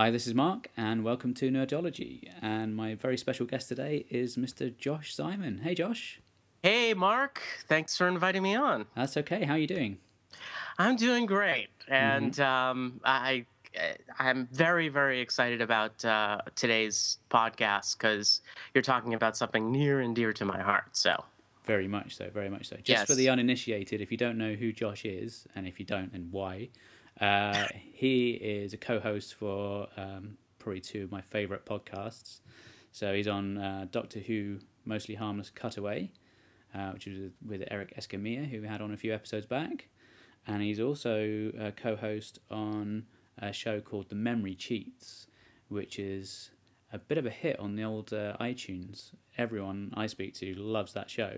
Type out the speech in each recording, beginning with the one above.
Hi, this is Mark, and welcome to Nerdology. And my very special guest today is Mr. Josh Simon. Hey, Josh. Hey, Mark. Thanks for inviting me on. That's okay. How are you doing? I'm doing great, and um, I I'm very very excited about uh, today's podcast because you're talking about something near and dear to my heart. So Very much so, very much so. Just Yes. for the uninitiated, if you don't know who Josh is, and if you don't, and why, uh, he is a co-host for um, probably two of my favourite podcasts. So he's on uh, Doctor Who, Mostly Harmless Cutaway, uh, which is with Eric Escamilla, who we had on a few episodes back, and he's also a co-host on a show called The Memory Cheats, which is a bit of a hit on the old uh, iTunes. Everyone I speak to loves that show.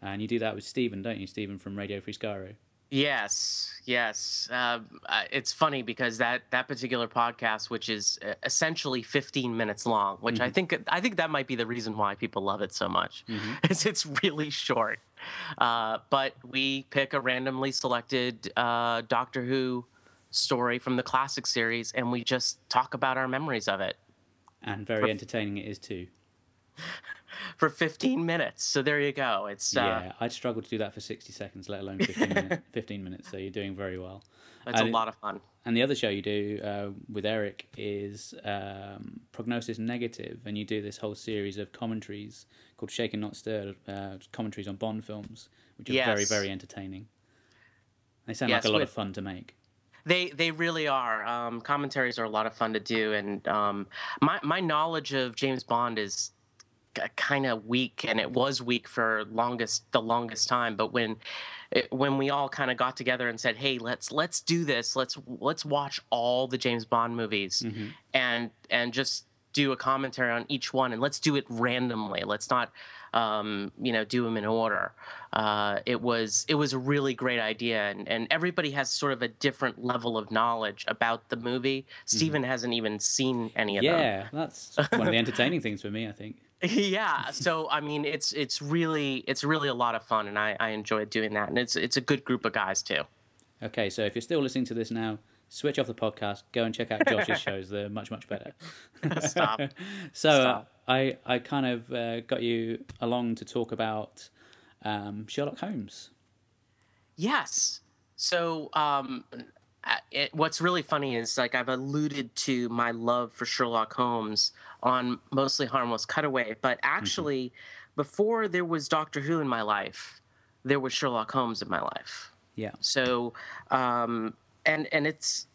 And you do that with Stephen, don't you? Stephen from Radio Free Skaro. Yes, yes, um, uh, it's funny because that that particular podcast, which is uh, essentially 15 minutes long, which I think I think that might be the reason why people love it so much, is it's really short. Uh, but we pick a randomly selected uh, Doctor Who story from the classic series, and we just talk about our memories of it. And very entertaining it is too. For 15 minutes. So there you go. It's uh, yeah, I'd struggle to do that for 60 seconds, let alone 15, minute, 15 minutes. So you're doing very well. it's a and it- lot of fun. And the other show you do uh, with Eric is um, Prognosis Negative, and you do this whole series of commentaries called Shaken Not Stirred, uh, commentaries on Bond films, which are very, very entertaining. They sound Yes, like a lot with- of fun to make. They they really are. Um, commentaries are a lot of fun to do, and um, my my knowledge of James Bond is kind of weak, and it was weak for longest the longest time. But when it, when we all kind of got together and said, "Hey, let's let's do this. Let's let's watch all the James Bond movies, and and just do a commentary on each one, and let's do it randomly. Let's not." Um, you know, do them in order. Uh, it was it was a really great idea, and, and everybody has sort of a different level of knowledge about the movie. Steven hasn't even seen any of them. Yeah, that's one of the entertaining things for me, I think. yeah so i mean it's it's really it's really a lot of fun and i i enjoy doing that and it's it's a good group of guys too Okay, so if you're still listening to this now, switch off the podcast, go and check out Josh's shows. They're much, much better. Stop. so uh, I, I kind of uh, got you along to talk about um, Sherlock Holmes. yes so um uh, it, what's really funny is like i've alluded to my love for sherlock holmes on mostly harmless cutaway but actually before there was doctor who in my life there was sherlock holmes in my life Yeah. So, um, and and it's,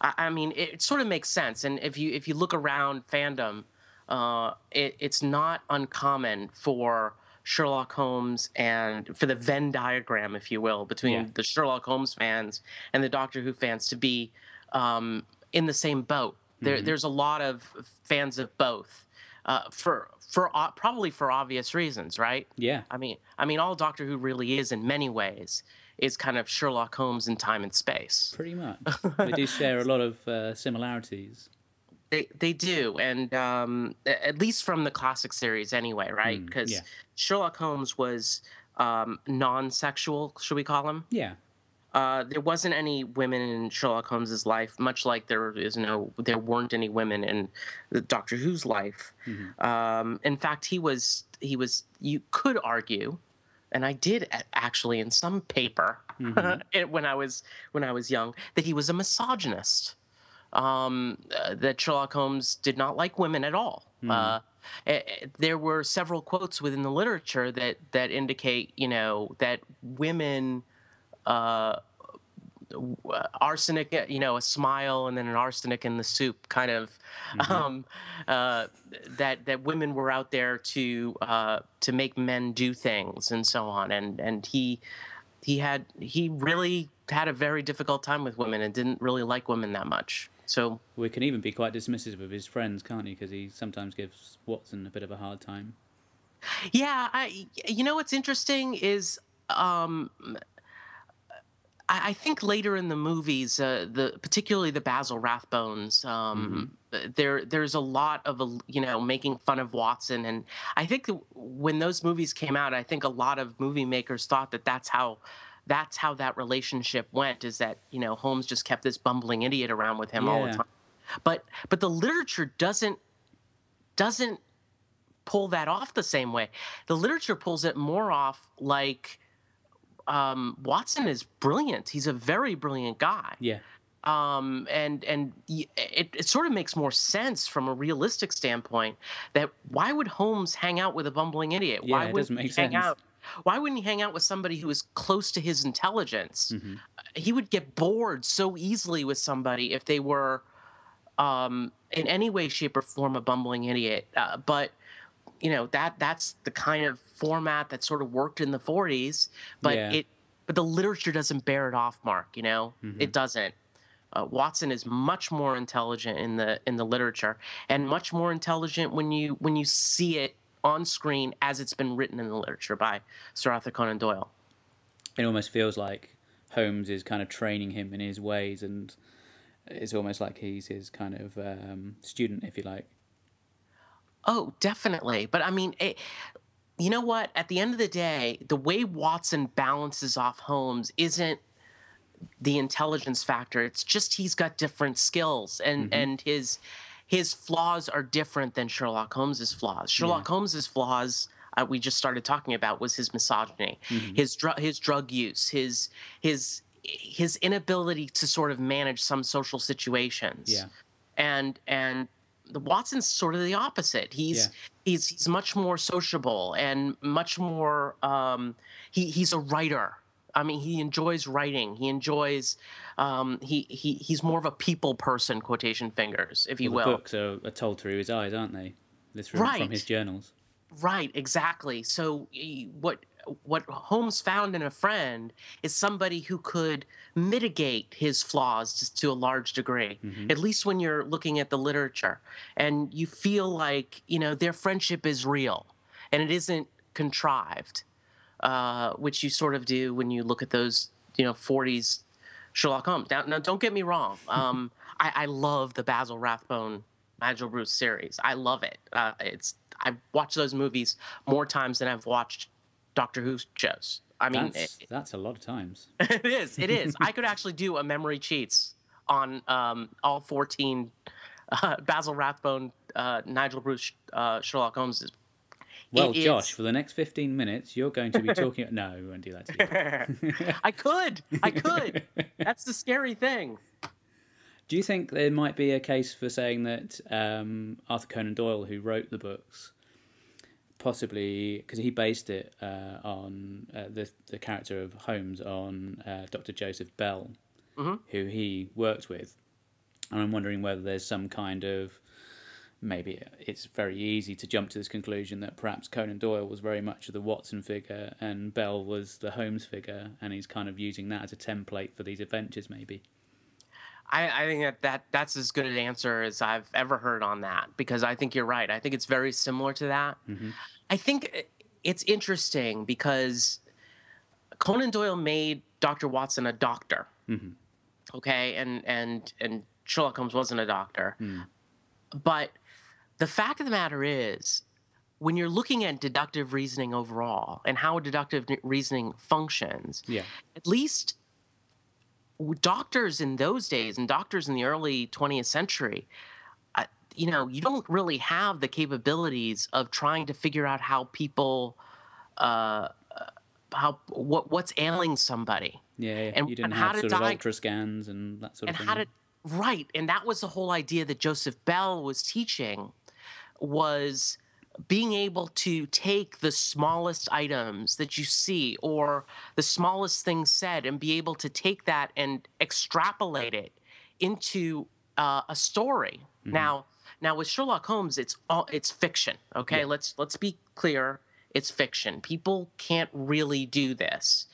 I, I mean, it, sort of makes sense. And if you if you look around fandom, uh, it, it's not uncommon for Sherlock Holmes and for the Venn diagram, if you will, between Yeah. the Sherlock Holmes fans and the Doctor Who fans to be um, in the same boat. There, there's a lot of fans of both. Uh, for for o- probably for obvious reasons, right? Yeah. I mean, I mean, all Doctor Who really is, in many ways, is kind of Sherlock Holmes in time and space. Pretty much. they do share a lot of uh, similarities. They they do, and um, at least from the classic series, anyway, right? Mm, Because yeah. Sherlock Holmes was um, non-sexual, should we call him? Yeah. Uh, there wasn't any women in Sherlock Holmes's life, much like there is no, there weren't any women in Doctor Who's life. Um, in fact, he was, he was. You could argue, and I did actually in some paper it- when I was when I was young that he was a misogynist. Um, uh, that Sherlock Holmes did not like women at all. Uh, eh, eh, there were several quotes within the literature that that indicate, you know, that women uh, arsenic, uh, you know, a smile and then an arsenic in the soup, kind of. Um, uh, that that women were out there to uh, to make men do things and so on, and and he he had he really had a very difficult time with women and didn't really like women that much. So We can even be quite dismissive of his friends, can't he? Because he sometimes gives Watson a bit of a hard time. Yeah, I you know what's interesting is um I, I think later in the movies, uh, the particularly the Basil Rathbones, um, there there's a lot of you know making fun of Watson, and I think when those movies came out, I think a lot of movie makers thought that that's how that's how that relationship went. Is that you know Holmes just kept this bumbling idiot around with him all the time. but but the literature doesn't doesn't pull that off the same way. The literature pulls it more off like um, Watson is brilliant. He's a very brilliant guy. Yeah. Um, and and it, it sort of makes more sense from a realistic standpoint that why would Holmes hang out with a bumbling idiot? Yeah, why it would doesn't make he hang sense. out? Why wouldn't he hang out with somebody who is close to his intelligence? Mm-hmm. He would get bored so easily with somebody if they were um, in any way, shape, or form a bumbling idiot. Uh, but you know that that's the kind of format that sort of worked in the 40s. But Yeah. it but the literature doesn't bear it off, Mark. You know, Mm-hmm. it doesn't. Uh, Watson is much more intelligent in the in the literature, and much more intelligent when you when you see it on screen as it's been written in the literature by Sir Arthur Conan Doyle. It almost feels like Holmes is kind of training him in his ways, and it's almost like he's his kind of um, student, if you like. Oh, definitely. But I mean, it, you know what? At the end of the day, the way Watson balances off Holmes isn't the intelligence factor. It's just he's got different skills, and and his his flaws are different than Sherlock Holmes's flaws. Sherlock Holmes's flaws. Uh, we just started talking about was his misogyny, his drug his drug use, his his his inability to sort of manage some social situations Yeah. and and the Watson's sort of the opposite. He's Yeah. he's he's much more sociable and much more. Um, he he's a writer. I mean, he enjoys writing. He enjoys. Um, he he he's more of a people person. Quotation fingers, if you Well, will. books are, are told through his eyes, aren't they? From Right. his journals. Right, exactly. So what what Holmes found in a friend is somebody who could mitigate his flaws to a large degree. At least when you're looking at the literature and you feel like, you know, their friendship is real and it isn't contrived. Uh, which you sort of do when you look at those, you know, 40s Sherlock Holmes. Now, now don't get me wrong. Um, I, I love the Basil Rathbone Nigel Bruce series. I love it. Uh, it's I've watched those movies more times than I've watched Doctor Who shows. I mean, That's, that's a lot of times. it, it is. It is. I could actually do a memory cheats on um, all 14 uh, Basil Rathbone, uh, Nigel Bruce, uh, Sherlock Holmes. Well, It Josh, is- for the next 15 minutes, you're going to be talking. no, we won't do that to you. I could. I could. That's the scary thing. Do you think there might be a case for saying that um, Arthur Conan Doyle, who wrote the books, possibly because he based it uh, on uh, the the character of Holmes on uh, Dr. Joseph Bell, who he worked with, and I'm wondering whether there's some kind of maybe it's very easy to jump to this conclusion that perhaps Conan Doyle was very much the Watson figure and Bell was the Holmes figure, and he's kind of using that as a template for these adventures, maybe. I, I think that, that that's as good an answer as I've ever heard on that because I think you're right. I think it's very similar to that. Mm-hmm. I think uh, it's interesting because Conan Doyle made Dr. Watson a doctor. Mm-hmm. Okay, and and and Sherlock Holmes wasn't a doctor. Mm. But the fact of the matter is, when you're looking at deductive reasoning overall and how deductive reasoning functions, Yeah. at least doctors in those days and doctors in the early 20th century uh, you know you don't really have the capabilities of trying to figure out how people uh, uh, how what what's ailing somebody Yeah, yeah. And- you didn't and how have to sort of die- ultra scans and that sort and of thing. And how to right and that was the whole idea that joseph bell was teaching was being able to take the smallest items that you see or the smallest things said and be able to take that and extrapolate it into uh, a story. Now now with sherlock holmes it's all it's fiction okay? Yeah. let's let's be clear it's fiction. People can't really do this.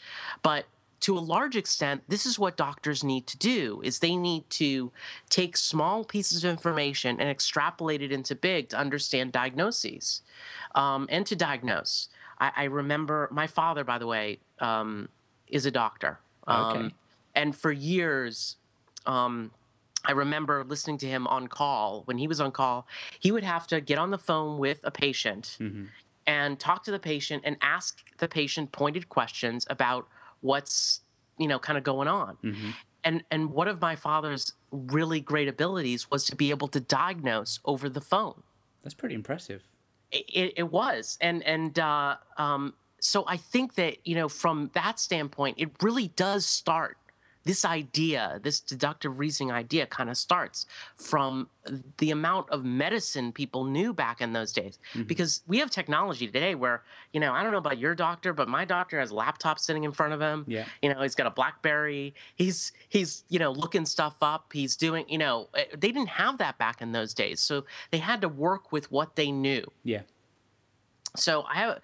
But to a large extent this is what doctors need to do is they need to take small pieces of information and extrapolate it into big to understand diagnoses um, and to diagnose I, I remember my father by the way um, is a doctor um, Okay. and for years um, I remember listening to him on call. When he was on call, he would have to get on the phone with a patient and talk to the patient and ask the patient pointed questions about what's you know kind of going on. And and one of my father's really great abilities was to be able to diagnose over the phone. That's pretty impressive. It, it, it was, and and uh, um, so I think that you know from that standpoint, it really does start this idea, this deductive reasoning idea, kind of starts from the amount of medicine people knew back in those days. Mm-hmm. Because we have technology today where, you know, I don't know about your doctor, but my doctor has a laptop sitting in front of him. Yeah. You know, he's got a BlackBerry. He's he's you know looking stuff up. He's doing you know eh, they didn't have that back in those days, so they had to work with what they knew. Yeah. So I have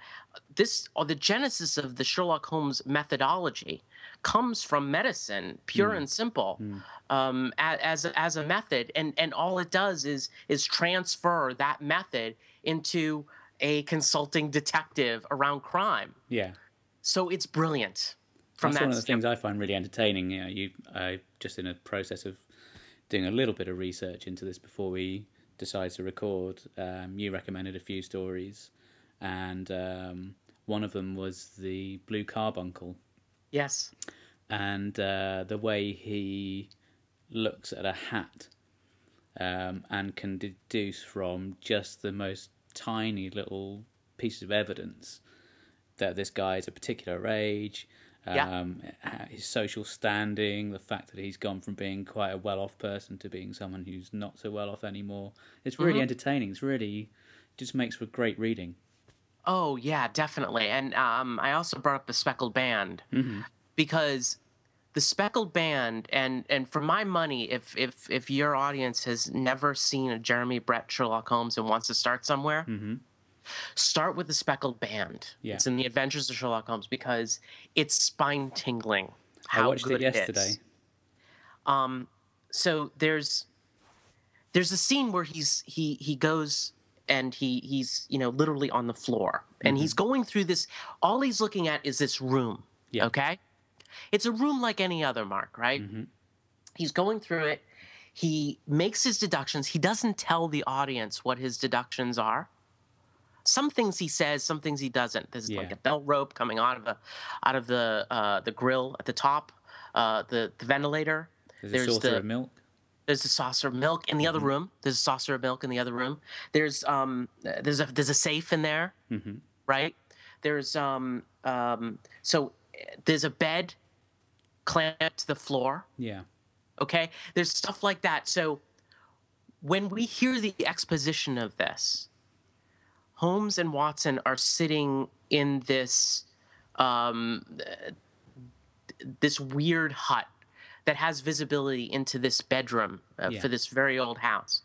this or the genesis of the Sherlock Holmes methodology comes from medicine, pure mm. and simple, mm. um, as as a method, and and all it does is is transfer that method into a consulting detective around crime. Yeah. So it's brilliant. From That's that one of the things I find really entertaining. You know, you I just in a process of doing a little bit of research into this before we decided to record. Um, you recommended a few stories, and um, one of them was the Blue Carbuncle Yes. And uh, the way he looks at a hat um, and can deduce from just the most tiny little piece of evidence that this guy is a particular age, um, yeah. his social standing, the fact that he's gone from being quite a well off person to being someone who's not so well off anymore. It's really mm-hmm. entertaining. It's really just makes for great reading. Oh yeah, definitely. And um, I also brought up the speckled band mm-hmm. because the speckled band and and for my money, if if if your audience has never seen a Jeremy Brett Sherlock Holmes and wants to start somewhere. Mm-hmm. Start with the speckled band. Yeah. It's in the Adventures of Sherlock Holmes because it's spine tingling. How I watched good it yesterday. It is. Um, so there's there's a scene where he's he he goes and he he's you know literally on the floor and mm-hmm. he's going through this all he's looking at is this room yeah. okay it's a room like any other mark right mm-hmm. he's going through it he makes his deductions he doesn't tell the audience what his deductions are some things he says some things he doesn't there's yeah. like a bell rope coming out of the out of the uh, the grill at the top uh, the the ventilator there's, there's the, of milk there's a saucer of milk in the other mm-hmm. room. There's a saucer of milk in the other room. There's um there's a there's a safe in there, mm-hmm. right? There's um um so there's a bed clamped to the floor. Yeah. Okay. There's stuff like that. So when we hear the exposition of this, Holmes and Watson are sitting in this um this weird hut that has visibility into this bedroom uh, yeah. for this very old house.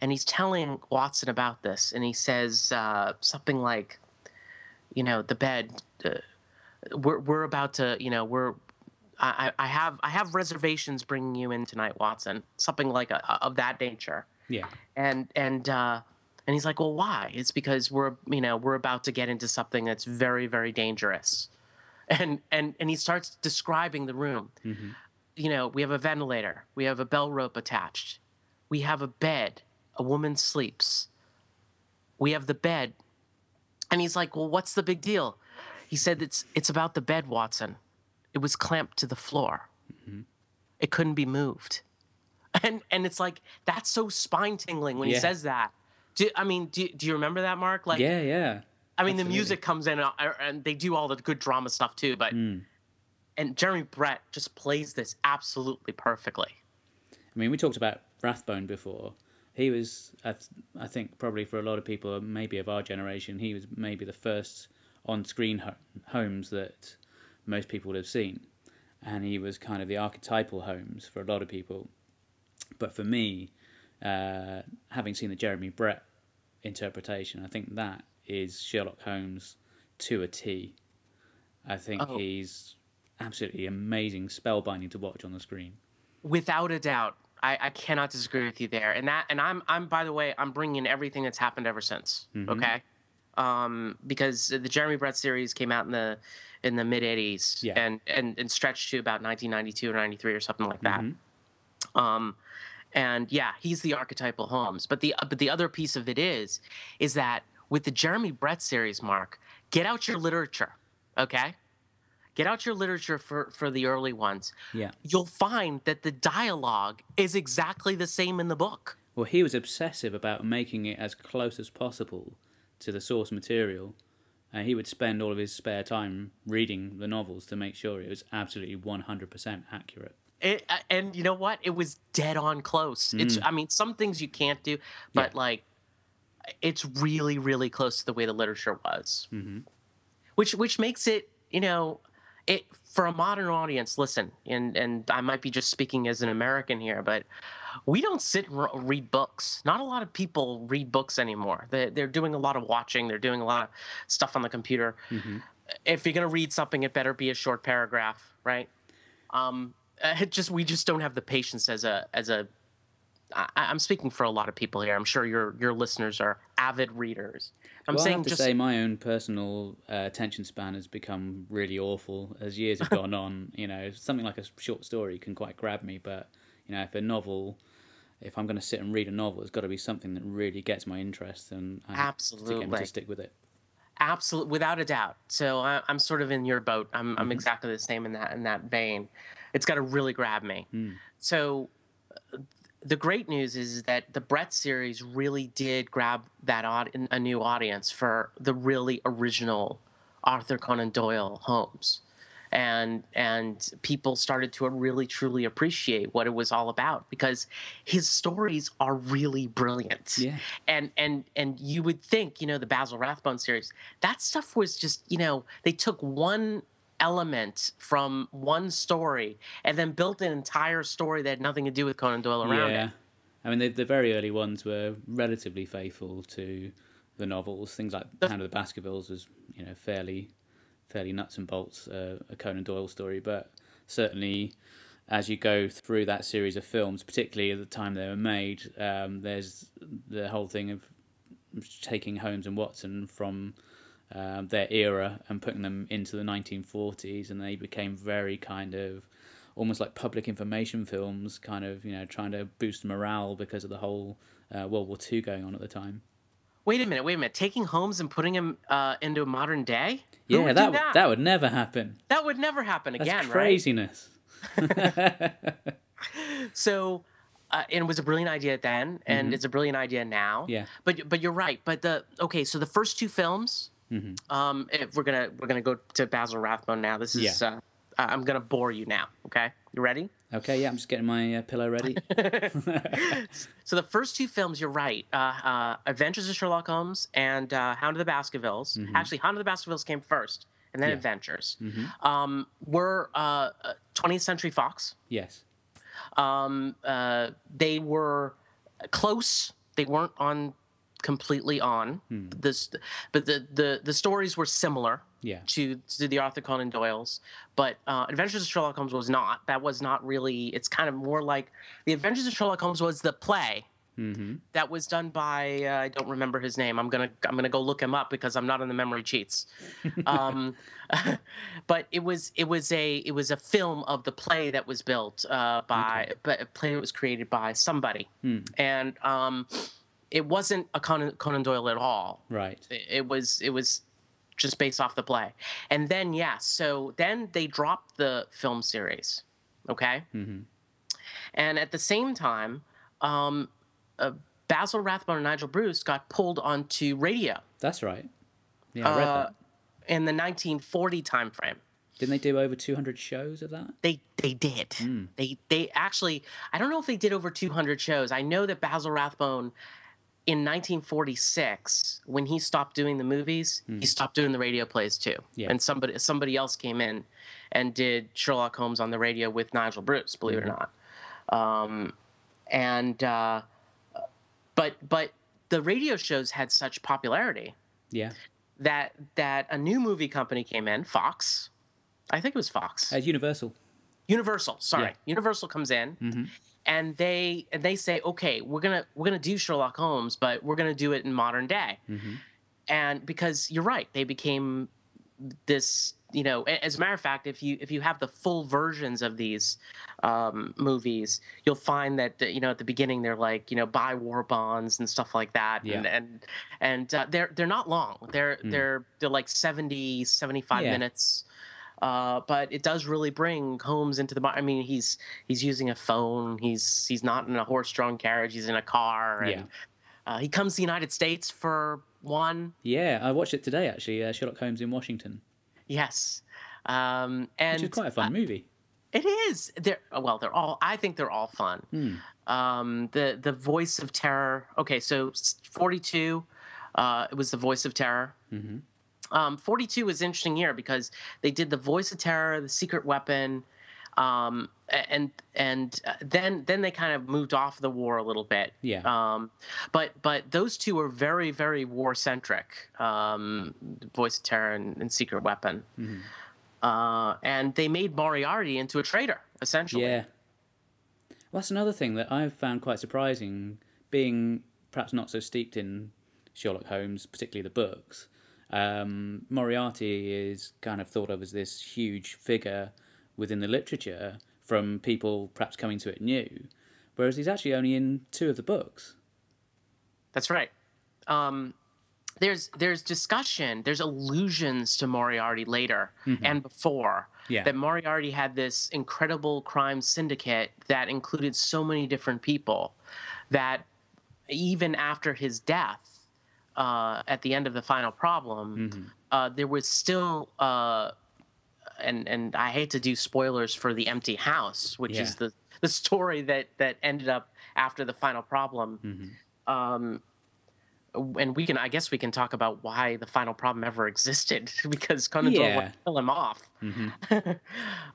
And he's telling Watson about this, and he says uh, something like, "You know, the bed. Uh, we're we're about to. You know, we're. I, I have I have reservations bringing you in tonight, Watson. Something like a, of that nature. Yeah. And and uh, and he's like, well, why? It's because we're you know we're about to get into something that's very very dangerous and and and he starts describing the room. Mm-hmm you know, we have a ventilator, we have a bell rope attached, we have a bed, a woman sleeps, we have the bed. And he's like, Well, what's the big deal? He said, It's, it's about the bed, Watson. It was clamped to the floor, mm-hmm. it couldn't be moved. And, and it's like, that's so spine tingling when yeah. he says that. Do, I mean, do, do you remember that, Mark? Like, yeah, yeah. I mean, Absolutely. the music comes in, uh, and they do all the good drama stuff too. But mm and Jeremy Brett just plays this absolutely perfectly. I mean, we talked about Rathbone before. He was, I, th- I think, probably for a lot of people, maybe of our generation, he was maybe the first on-screen ho- Holmes that most people would have seen, and he was kind of the archetypal Holmes for a lot of people. But for me, uh, having seen the Jeremy Brett interpretation, I think that is Sherlock Holmes to a T. I think oh. he's absolutely amazing, spellbinding to watch on the screen. Without a doubt, I, I cannot disagree with you there. And that, and I'm, I'm by the way, I'm bringing everything that's happened ever since. Mm-hmm. Okay, um, because the Jeremy Brett series came out in the in the mid '80s, yeah. and, and and stretched to about 1992 or '93 or something like that. Mm-hmm. Um, and yeah, he's the archetypal Holmes. But the but the other piece of it is, is that with the Jeremy Brett series, Mark, get out your literature, okay? Get out your literature for for the early ones. Yeah. You'll find that the dialogue is exactly the same in the book. Well, he was obsessive about making it as close as possible to the source material. And he would spend all of his spare time reading the novels to make sure it was absolutely 100% accurate. It, uh, and you know what? It was dead on close. It's I mean, some things you can't do, but Yeah. like it's really really close to the way the literature was. hmm which which makes it you know it for a modern audience listen and and i might be just speaking as an american here but we don't sit and read books. Not a lot of people read books anymore. They, they're doing a lot of watching. They're doing a lot of stuff on the computer. Hmm if you're going to read something it better be a short paragraph right? Um it just we just don't have the patience as a as a I, I'm speaking for a lot of people here. I'm sure your your listeners are avid readers. I'm well, I saying have to just say my own personal uh, attention span has become really awful as years have gone on. You know, something like a short story can quite grab me, but you know, if a novel, if I'm going to sit and read a novel, it's got to be something that really gets my interest, and I have to get me to stick with it. Absolutely, without a doubt. So I, I'm sort of in your boat. I'm, I'm exactly the same in that in that vein. It's got to really grab me. Mm. So the great news is that the Brett series really did grab that aud- a new audience for the really original Arthur Conan Doyle Holmes. And and people started to really truly appreciate what it was all about because his stories are really brilliant Yeah, and and and you would think you know the basil rathbone series that stuff was just you know they took one element from one story and then built an entire story that had nothing to do with conan doyle around yeah. it I mean, the, the very early ones were relatively faithful to the novels. Things like The- Hound of the Baskervilles was, you know, fairly, fairly nuts and bolts uh, a Conan Doyle story. But certainly, as you go through that series of films, particularly at the time they were made, um, there's the whole thing of taking Holmes and Watson from um, their era and putting them into the 1940s, and they became very kind of almost like public information films, kind of you know trying to boost morale because of the whole uh, World War II going on at the time. wait a minute wait a minute taking holmes and putting him uh, into a modern day Who yeah, that, that? that would never happen. that would never happen That's again right craziness. so uh, and it was a brilliant idea then and Mhm. it's a brilliant idea now yeah. but but you're right but the okay so the first two films hmm Um, if we're gonna we're gonna go to Basil Rathbone now. This is uh, I- I'm gonna bore you now. Okay, you ready? Okay, yeah, I'm just getting my uh, pillow ready. so the first two films, you're right. Uh, uh, Adventures of Sherlock Holmes and uh, Hound of the Baskervilles. Mhm. Actually, Hound of the Baskervilles came first, and then Yeah. Adventures. hmm Um, were uh, uh, 20th Century Fox. Yes. Um, uh, they were close. They weren't on completely on Hmm. this, but the, the the stories were similar. Yeah. to to the Arthur Conan Doyle's, but uh, Adventures of Sherlock Holmes was not. That was not really. It's kind of more like the Adventures of Sherlock Holmes was the play hmm that was done by uh, I don't remember his name. I'm gonna I'm gonna go look him up because I'm not in the memory cheats. um, but it was it was a it was a film of the play that was built uh, by but a play that was created by somebody, Hmm. and um, it wasn't a Conan, Conan Doyle at all Right. it it was it was just based off the play and then yes so then they dropped the film series okay hmm and at the same time um, uh, basil rathbone and nigel bruce got pulled onto radio That's right. Yeah, I read uh, that. in the 1940 time frame Didn't they do over 200 shows of that? they they did Mm. they they actually i don't know if they did over 200 shows i know that basil rathbone in 1946 when he stopped doing the movies he stopped doing the radio plays too Yeah. and somebody somebody else came in and did sherlock holmes on the radio with nigel bruce believe it or not um, and uh, but but the radio shows had such popularity Yeah. that that a new movie company came in fox i think it was fox Uh, Universal. Universal, sorry. Yeah. Universal comes in hmm and they and they say, okay, we're gonna we're gonna do Sherlock Holmes, but we're gonna do it in modern day. hmm And because you're right, they became this. You know, as a matter of fact, if you if you have the full versions of these um, movies, you'll find that you know at the beginning they're like you know buy war bonds and stuff like that, and and, and uh, they're they're not long. They're Mm. they're they're like 70, 75 Yeah. minutes. Uh, but it does really bring Holmes into the. I mean, he's he's using a phone. He's he's not in a horse-drawn carriage. He's in a car. And, Yeah. Uh, he comes to the United States for one. Yeah, I watched it today actually. Uh, Sherlock Holmes in Washington, Yes. Um, and which is quite a fun movie. It is. They're well. They're all. I think they're all fun. Hmm. Um, the the voice of terror. Okay, so forty two. Uh, it was the voice of terror. Mhm. Um, forty two was an interesting year because they did the voice of terror, the secret weapon, um, and and uh, then then they kind of moved off the war a little bit. Yeah. Um, but but those two were very very war centric. Um, voice of terror and, and secret weapon. Mhm. Uh, and they made Moriarty into a traitor, essentially. Yeah. Well, that's another thing that I've found quite surprising, being perhaps not so steeped in Sherlock Holmes, particularly the books. Um, Moriarty is kind of thought of as this huge figure within the literature from people perhaps coming to it new, whereas he's actually only in two of the books. That's right. Um, there's there's discussion, there's allusions to Moriarty later and before. Yeah. That Moriarty had this incredible crime syndicate that included so many different people that even after his death, uh, at the end of the final problem, uh, there was still uh, and and I hate to do spoilers for the empty house, which is the the story that that ended up after the final problem. Um, and we can, I guess, we can talk about why the final problem ever existed because Conan Doyle Yeah. would kill him off. hmm I think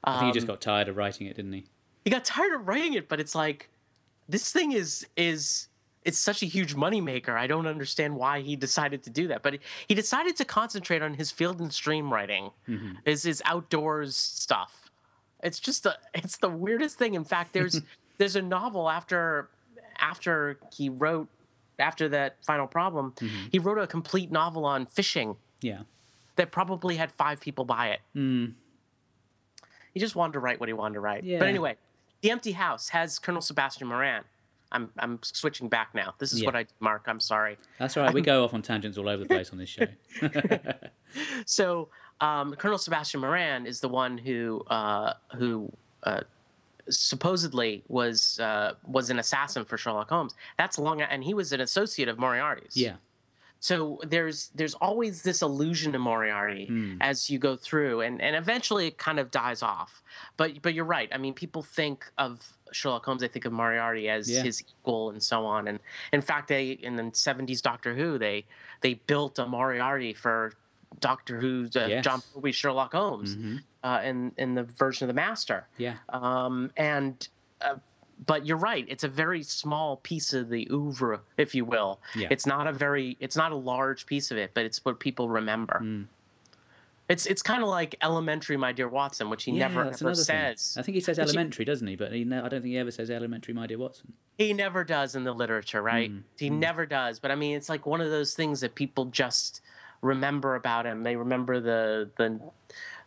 he Um, just got tired of writing it, didn't he? he got tired of writing it, but it's like this thing is is it's such a huge moneymaker. I don't understand why he decided to do that. But he decided to concentrate on his field and stream writing, Mm-hmm. his his outdoors stuff. It's just a it's the weirdest thing. In fact, there's there's a novel after after he wrote after that final problem, Mm-hmm. he wrote a complete novel on fishing Yeah. that probably had five people buy it. Mm. He just wanted to write what he wanted to write. Yeah. But anyway, The Empty House has Colonel Sebastian Moran. I'm I'm switching back now. This is Yeah. what I Mark. I'm sorry. That's all right. We go off on tangents all over the place on this show. So um, Colonel Sebastian Moran is the one who uh, who uh, supposedly was uh, was an assassin for Sherlock Holmes. That's long, and he was an associate of Moriarty's. yeah. So there's there's always this allusion to Moriarty Hmm. as you go through, and and eventually it kind of dies off. But but you're right. I mean, people think of Sherlock Holmes, they think of Moriarty as Yeah. his equal and so on. And in fact, they in the '70s Doctor Who, they they built a Moriarty for Doctor Who's uh, Yes. Jon Pertwee Sherlock Holmes Mhm. uh, in in the version of the Master. Yeah. Um, and uh, but you're right; it's a very small piece of the oeuvre, if you will. Yeah. It's not a very, it's not a large piece of it, but it's what people remember. Mm. It's it's kind of like Elementary, My Dear Watson, which he yeah, never ever another thing. says. I think he says Which he- elementary, doesn't he? But he I don't think he ever says elementary, my dear Watson. He never does in the literature, right? Mm, He never does. But I mean, it's like one of those things that people just remember about him. They remember the the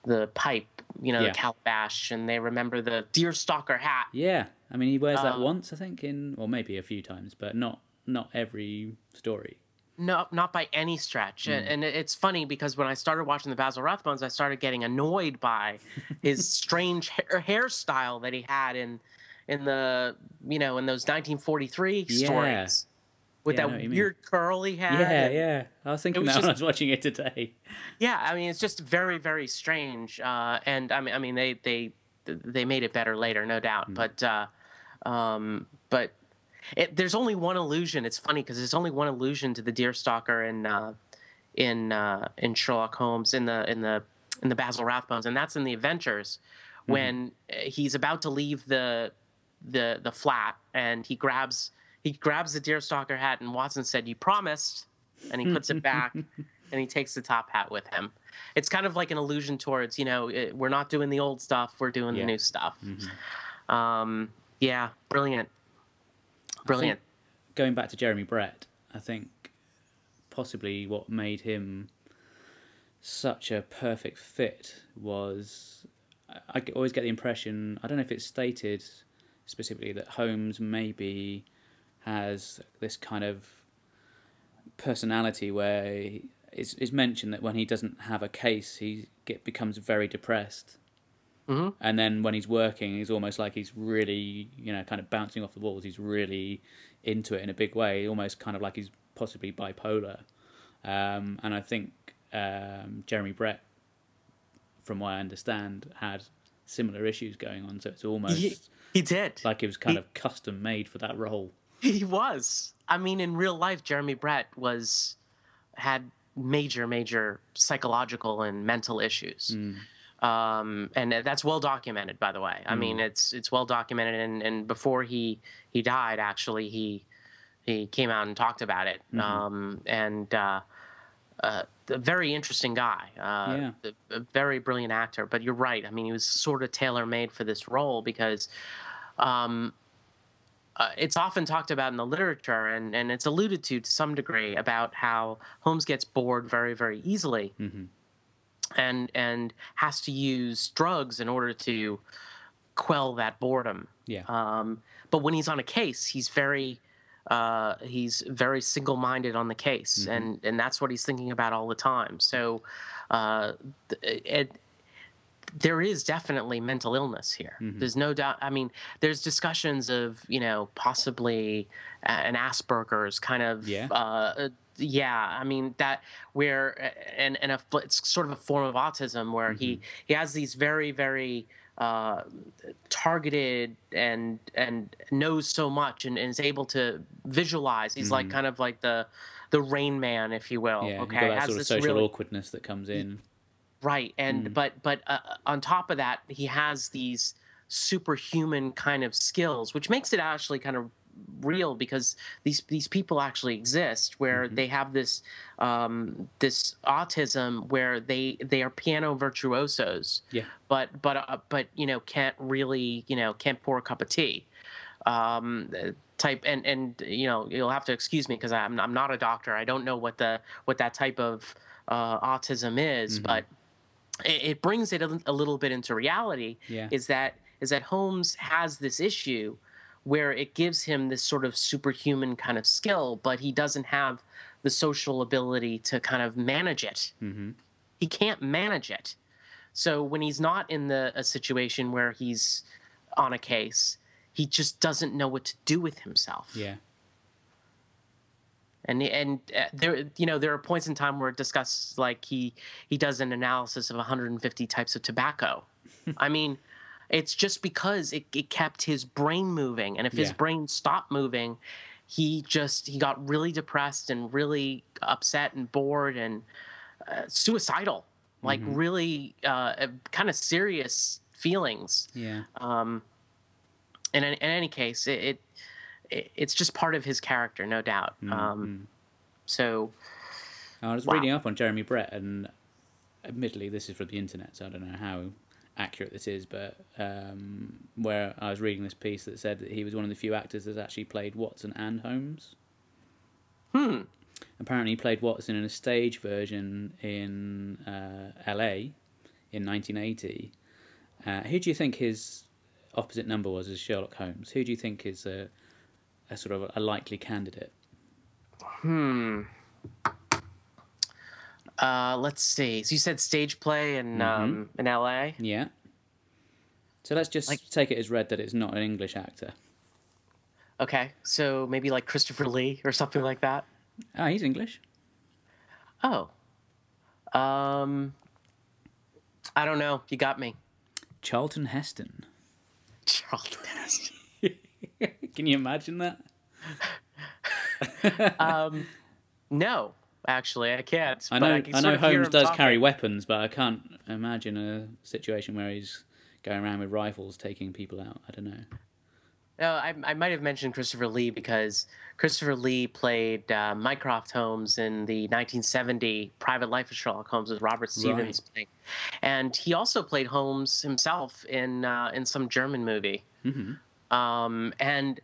the pipe, you know, Yeah. the calabash, and they remember the deerstalker hat. Yeah. I mean, he wears that Uh, once, I think, in or maybe a few times, but not not every story. No, not by any stretch. Hmm. And it's funny because when I started watching the Basil Rathbones, I started getting annoyed by his strange hair, hairstyle that he had in in the you know in those 1943 Yeah. stories with Yeah, that what you mean. weird curly hair. Yeah, yeah. I was thinking was that when I was watching it today. yeah. I mean, it's just very very strange. Uh, and I mean, I mean they they they made it better later, no doubt. Hmm. But uh, um, but it, there's only one illusion. It's funny because there's only one illusion to the deerstalker in uh, in uh, in Sherlock Holmes in the in the in the Basil Rathbones, and that's in the Adventures when uh, he's about to leave the the the flat and he grabs he grabs the deerstalker hat and Watson said you promised and he puts it back and he takes the top hat with him. It's kind of like an allusion towards you know it, we're not doing the old stuff, we're doing Yeah. the new stuff. Mhm. Um, yeah, brilliant, brilliant. Going back to Jeremy Brett, I think possibly what made him such a perfect fit was I always get the impression I don't know if it's stated specifically that Holmes maybe has this kind of personality where it's, it's mentioned that when he doesn't have a case, he get becomes very depressed. Mm-hmm. And then when he's working, he's almost like he's really, you know, kind of bouncing off the walls. He's really into it in a big way, almost kind of like he's possibly bipolar. Um, and I think um, Jeremy Brett, from what I understand, had similar issues going on. So it's almost He, he did. like it was kind he- of custom made for that role. He was. I mean, in real life, Jeremy Brett was had major, major psychological and mental issues. Mm. Um, and that's well documented, by the way. I mean, it's it's well documented, and, and before he he died, actually, he he came out and talked about it. Um, and uh, uh, a very interesting guy, uh, Yeah. a, very brilliant actor. But you're right. I mean, he was sort of tailor made for this role because. Um, uh, it's often talked about in the literature and, and it's alluded to to some degree about how Holmes gets bored very, very easily hmm and and has to use drugs in order to quell that boredom. Yeah. Um, but when he's on a case, he's very uh, he's very single-minded on the case, and and that's what he's thinking about all the time. So, uh, it, there is definitely mental illness here. There's no doubt. I mean, there's discussions of you know possibly an Asperger's kind of Yeah. uh, yeah. I mean that where and and a, it's sort of a form of autism where he he has these very very uh, targeted and and knows so much and, and is able to visualize. He's like kind of like the the Rain Man, if you will. Yeah, okay, that Has sort of this social really- awkwardness that comes in. Right, and but but uh, on top of that, he has these superhuman kind of skills, which makes it actually kind of real because these these people actually exist where they have this um, this autism where they they are piano virtuosos, Yeah. but but uh, but you know can't really you know can't pour a cup of tea um, type and and you know you'll have to excuse me because I'm I'm not a doctor. I don't know what the what that type of uh, autism is, but it, it brings it a, a little bit into reality. Yeah. Is that is that Holmes has this issue where it gives him this sort of superhuman kind of skill, but he doesn't have the social ability to kind of manage it. hmm He can't manage it. So when he's not in the a situation where he's on a case, he just doesn't know what to do with himself. Yeah. And and uh, there you know there are points in time where it discusses like he he does an analysis of 150 types of tobacco. I mean, it's just because it, it kept his brain moving, and if his Yeah. brain stopped moving, he just he got really depressed and really upset and bored and uh, suicidal, like really uh, kind of serious feelings. Yeah. Um, and in, in any case, it, it it it's just part of his character, no doubt. Um, so I was Wow. reading up on Jeremy Brett, and admittedly, this is from the internet, so I don't know how accurate this is, but um, where I was reading this piece that said that he was one of the few actors that's actually played Watson and Holmes. Hmm. Apparently, he played Watson in a stage version in uh, LA in 1980. Uh, who do you think his opposite number was as Sherlock Holmes? Who do you think is a, a sort of a likely candidate? Hmm. Uh, let's see. So you said stage play in um, in L.A. Yeah. So let's just Like- take it as read that it's not an English actor. Okay, so maybe like Christopher Lee or something like that. Ah, he's English. Oh. Um. I don't know. You got me. Charlton Heston. Charlton Heston. Can you imagine that? Um, no, actually, I can't. I but know. I, can know sort of hear Holmes does talking. carry weapons, but I can't imagine a situation where he's going around with rifles taking people out. I don't know. No, I, I might have mentioned Christopher Lee because Christopher Lee played uh, Mycroft Holmes in the 1970 Private Life of Sherlock Holmes with Robert Stephens playing, and he also played Holmes himself in uh, in some German movie. hmm Um, and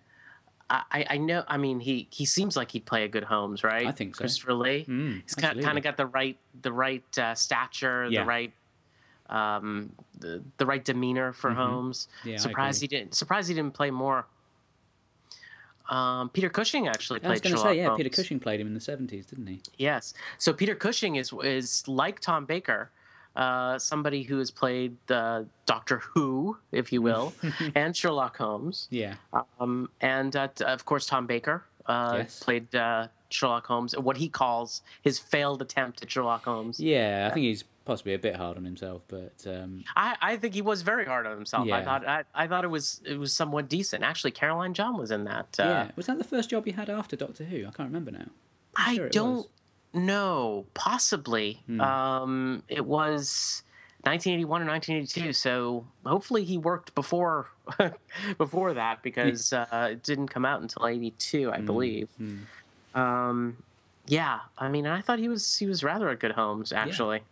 I, I know, I mean, he he seems like he'd play a good Holmes, right? I think so. Christopher Lee. Mm, He's kind, kind of got the right the right uh, stature, Yeah. the right um, the, the right demeanor for Holmes. Mm-hmm. Yeah, I surprised he didn't. Surprised he didn't play more. Um, Peter Cushing actually played. I was going to say, yeah, Holmes. Peter Cushing played him in the 70s, didn't he? Yes. So Peter Cushing is is like Tom Baker, uh, somebody who has played uh, Doctor Who, if you will, and Sherlock Holmes. Yeah. Um, and uh, of course, Tom Baker uh, Yes. played uh, Sherlock Holmes, what he calls his failed attempt at Sherlock Holmes. Yeah, I think he's possibly a bit hard on himself, but um, I, I think he was very hard on himself. I thought I, I thought it was it was somewhat decent. Actually, Caroline John was in that. Uh, yeah. Was that the first job he had after Doctor Who? I can't remember now. I'm I sure it don't know. Possibly. Hmm. Um, it was 1981 or 1982. So hopefully he worked before before that because uh, it didn't come out until 82, I believe. Hmm. Um, yeah. I mean, I thought he was he was rather a good Holmes actually.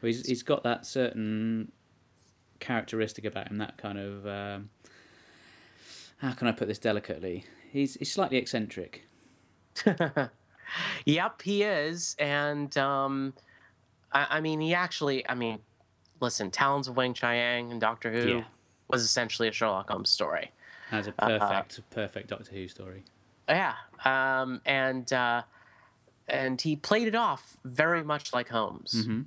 Well, he's, he's got that certain characteristic about him, that kind of. Um, how can I put this delicately? He's, he's slightly eccentric. Yep, he is, and um, I, I mean, he actually. I mean, listen, Talons of Weng-Chiang and Doctor Who Yeah. was essentially a Sherlock Holmes story. That's a Uh-huh. perfect, perfect Doctor Who story. Yeah, um, and uh, and he played it off very much like Holmes, Mm-hmm.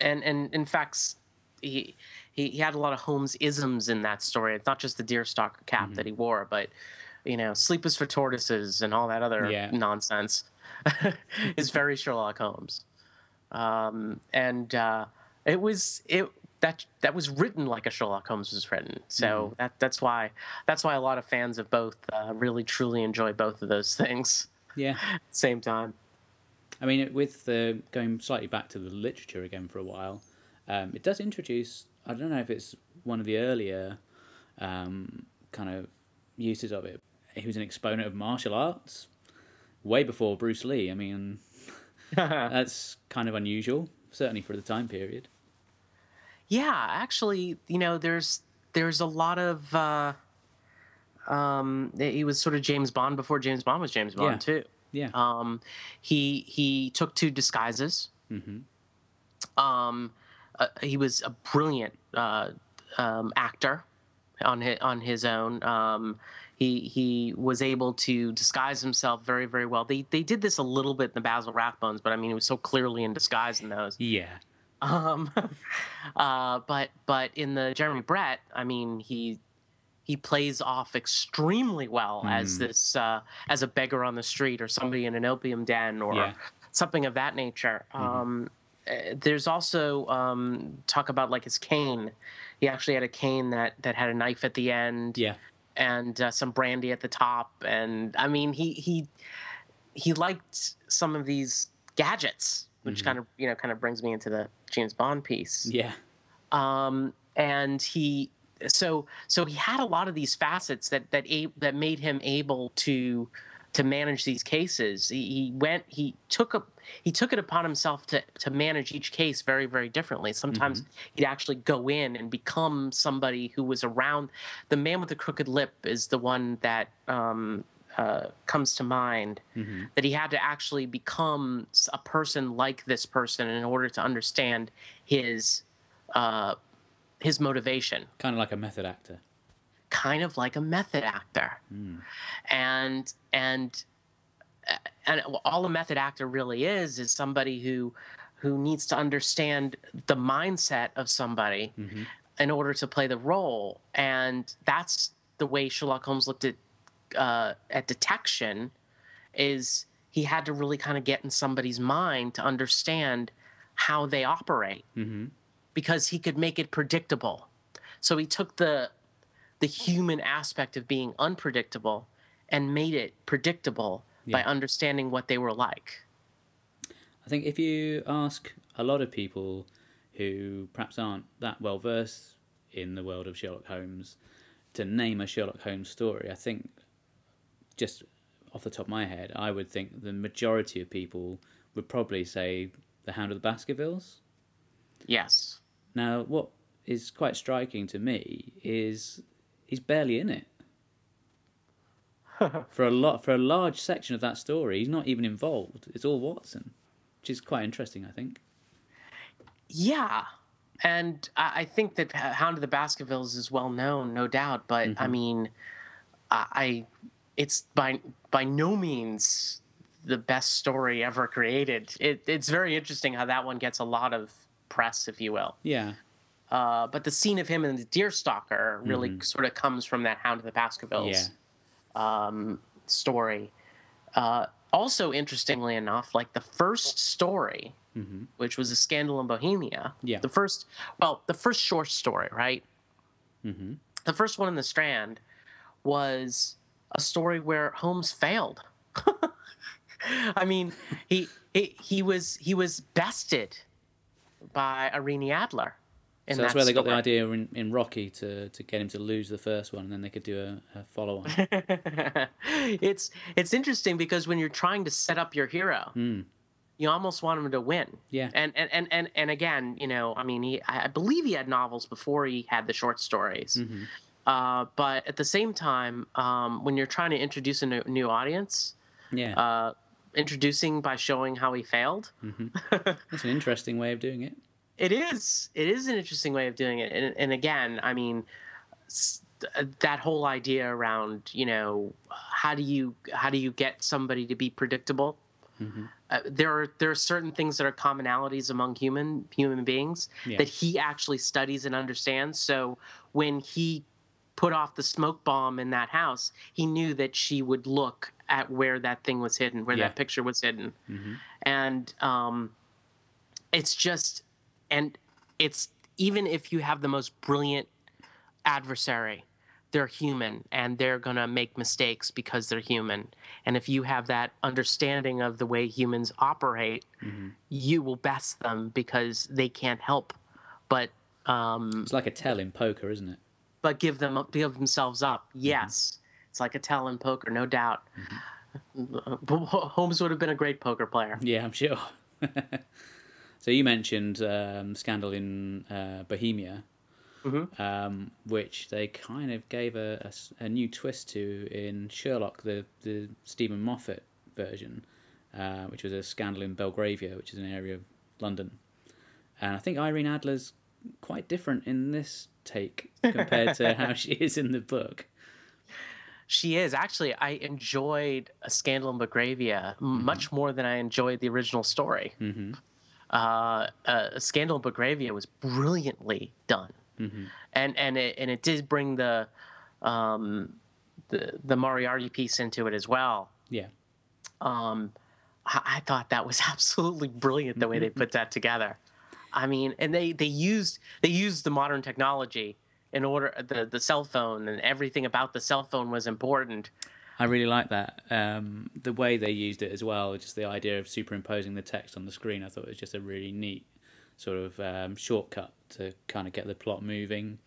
and and in fact, he, he he had a lot of Holmes isms in that story. It's not just the deerstalker cap Mm-hmm. that he wore, but you know, sleep is for tortoises and all that other Yeah. nonsense is very Sherlock Holmes, um, and uh, it was it. That, that was written like a Sherlock Holmes was written, so Mm-hmm. that that's why that's why a lot of fans of both uh, really truly enjoy both of those things Yeah. at the same time. I mean, with the going slightly back to the literature again for a while, um, it does introduce. I don't know if it's one of the earlier um, kind of uses of it. He was an exponent of martial arts way before Bruce Lee. I mean, that's kind of unusual, certainly for the time period. Yeah, actually, you know, there's there's a lot of uh, um, he was sort of James Bond before James Bond was James Bond Yeah. too. Yeah. Um, he he took two disguises. hmm Um, uh, he was a brilliant uh, um, actor on his, on his own. Um, he he was able to disguise himself very very well. They they did this a little bit in the Basil Rathbones, but I mean, he was so clearly in disguise in those. Yeah. Um, uh, but but in the Jeremy Brett, I mean, he he plays off extremely well as Mm. this uh, as a beggar on the street or somebody in an opium den or Yeah. something of that nature. Um, uh, there's also um, talk about like his cane. He actually had a cane that that had a knife at the end Yeah. And uh, some brandy at the top. And I mean, he he he liked some of these gadgets, which Mhm. kind of you know kind of brings me into the James Bond piece. Yeah. Um, and he so so he had a lot of these facets that that a, that made him able to to manage these cases. He, he went he took a he took it upon himself to to manage each case very very differently. Sometimes he'd actually go in and become somebody who was around. The man with the crooked lip is the one that um, uh, comes to mind. hmm That he had to actually become a person like this person in order to understand his uh, his motivation Kind of like a method actor. Kind of like a method actor Mm. and and uh, and all a method actor really is is somebody who who needs to understand the mindset of somebody hmm in order to play the role and that's the way Sherlock Holmes looked at uh, at detection is he had to really kind of get in somebody's mind to understand how they operate hmm because he could make it predictable. So he took the the human aspect of being unpredictable and made it predictable by understanding what they were like. I think if you ask a lot of people who perhaps aren't that well versed in the world of Sherlock Holmes to name a Sherlock Holmes story, I think just off the top of my head, I would think the majority of people would probably say The Hound of the Baskervilles. Yes. Now, what is quite striking to me is he's barely in it. for a lot, for a large section of that story, he's not even involved. It's all Watson, which is quite interesting, I think. Yeah. And I, I think that Hound of the Baskervilles is well known, no doubt. But I Mhm. mean, I, I it's by by no means the best story ever created. It, it's very interesting how that one gets a lot of press, if you will. Yeah. Uh, but the scene of him and the Deerstalker really Mhm. sort of comes from that Hound of the Baskervilles Yeah. um, story. Uh, also, interestingly enough, like the first story, hmm which was a scandal in Bohemia. Yeah. The first, well, the first short story, right? hmm The first one in the Strand was a story where Holmes failed. I mean, he, he he was he was bested by Irene Adler. So that's that where they got the idea in, in Rocky to, to get him to lose the first one, and then they could do a, a follow on. it's it's interesting because when you're trying to set up your hero, mm. you almost want him to win. Yeah. And and and and, and again, you know, I mean, he I believe he had novels before he had the short stories. hmm Uh, but at the same time, um, when you're trying to introduce a new, new audience, Yeah. uh, introducing by showing how he failed, hmm That's an interesting way of doing it. It is it is an interesting way of doing it. And, and again, I mean, that whole idea around you know how do you how do you get somebody to be predictable? hmm Uh, there are there are certain things that are commonalities among human human beings Yeah. that he actually studies and understands. So when he put off the smoke bomb in that house, he knew that she would look at where that thing was hidden, where Yeah. that picture was hidden, hmm and um, it's just and it's even if you have the most brilliant adversary they're human and they're going to make mistakes because they're human. And if you have that understanding of the way humans operate hmm you will best them because they can't help but um It's like a tell in poker, isn't it? but give them give themselves up. Yes. It's like a tell in poker no doubt. Holmes would have been a great poker player. Yeah, I'm sure. so you mentioned um, Scandal in uh, Bohemia, Mhm. um, which they kind of gave a new twist to in Sherlock, the, the Steven Moffat version, uh, which was a Scandal in Belgravia, which is an area of London. And I think Irene Adler's quite different in this take compared to how she is in the book. She is actually. I enjoyed a Scandal in Belgravia m much more than I enjoyed the original story. hmm Uh, uh, Scandal in Belgravia was brilliantly done, hmm and and it and it did bring the um, the the Moriarty piece into it as well. Yeah. Um, I, I thought that was absolutely brilliant the way they put that together. I mean, and they they used they used the modern technology in order the the cell phone and everything about the cell phone was important. I really like that. Um, the way they used it as well, just the idea of superimposing the text on the screen, I thought it was just a really neat sort of um, shortcut to kind of get the plot moving.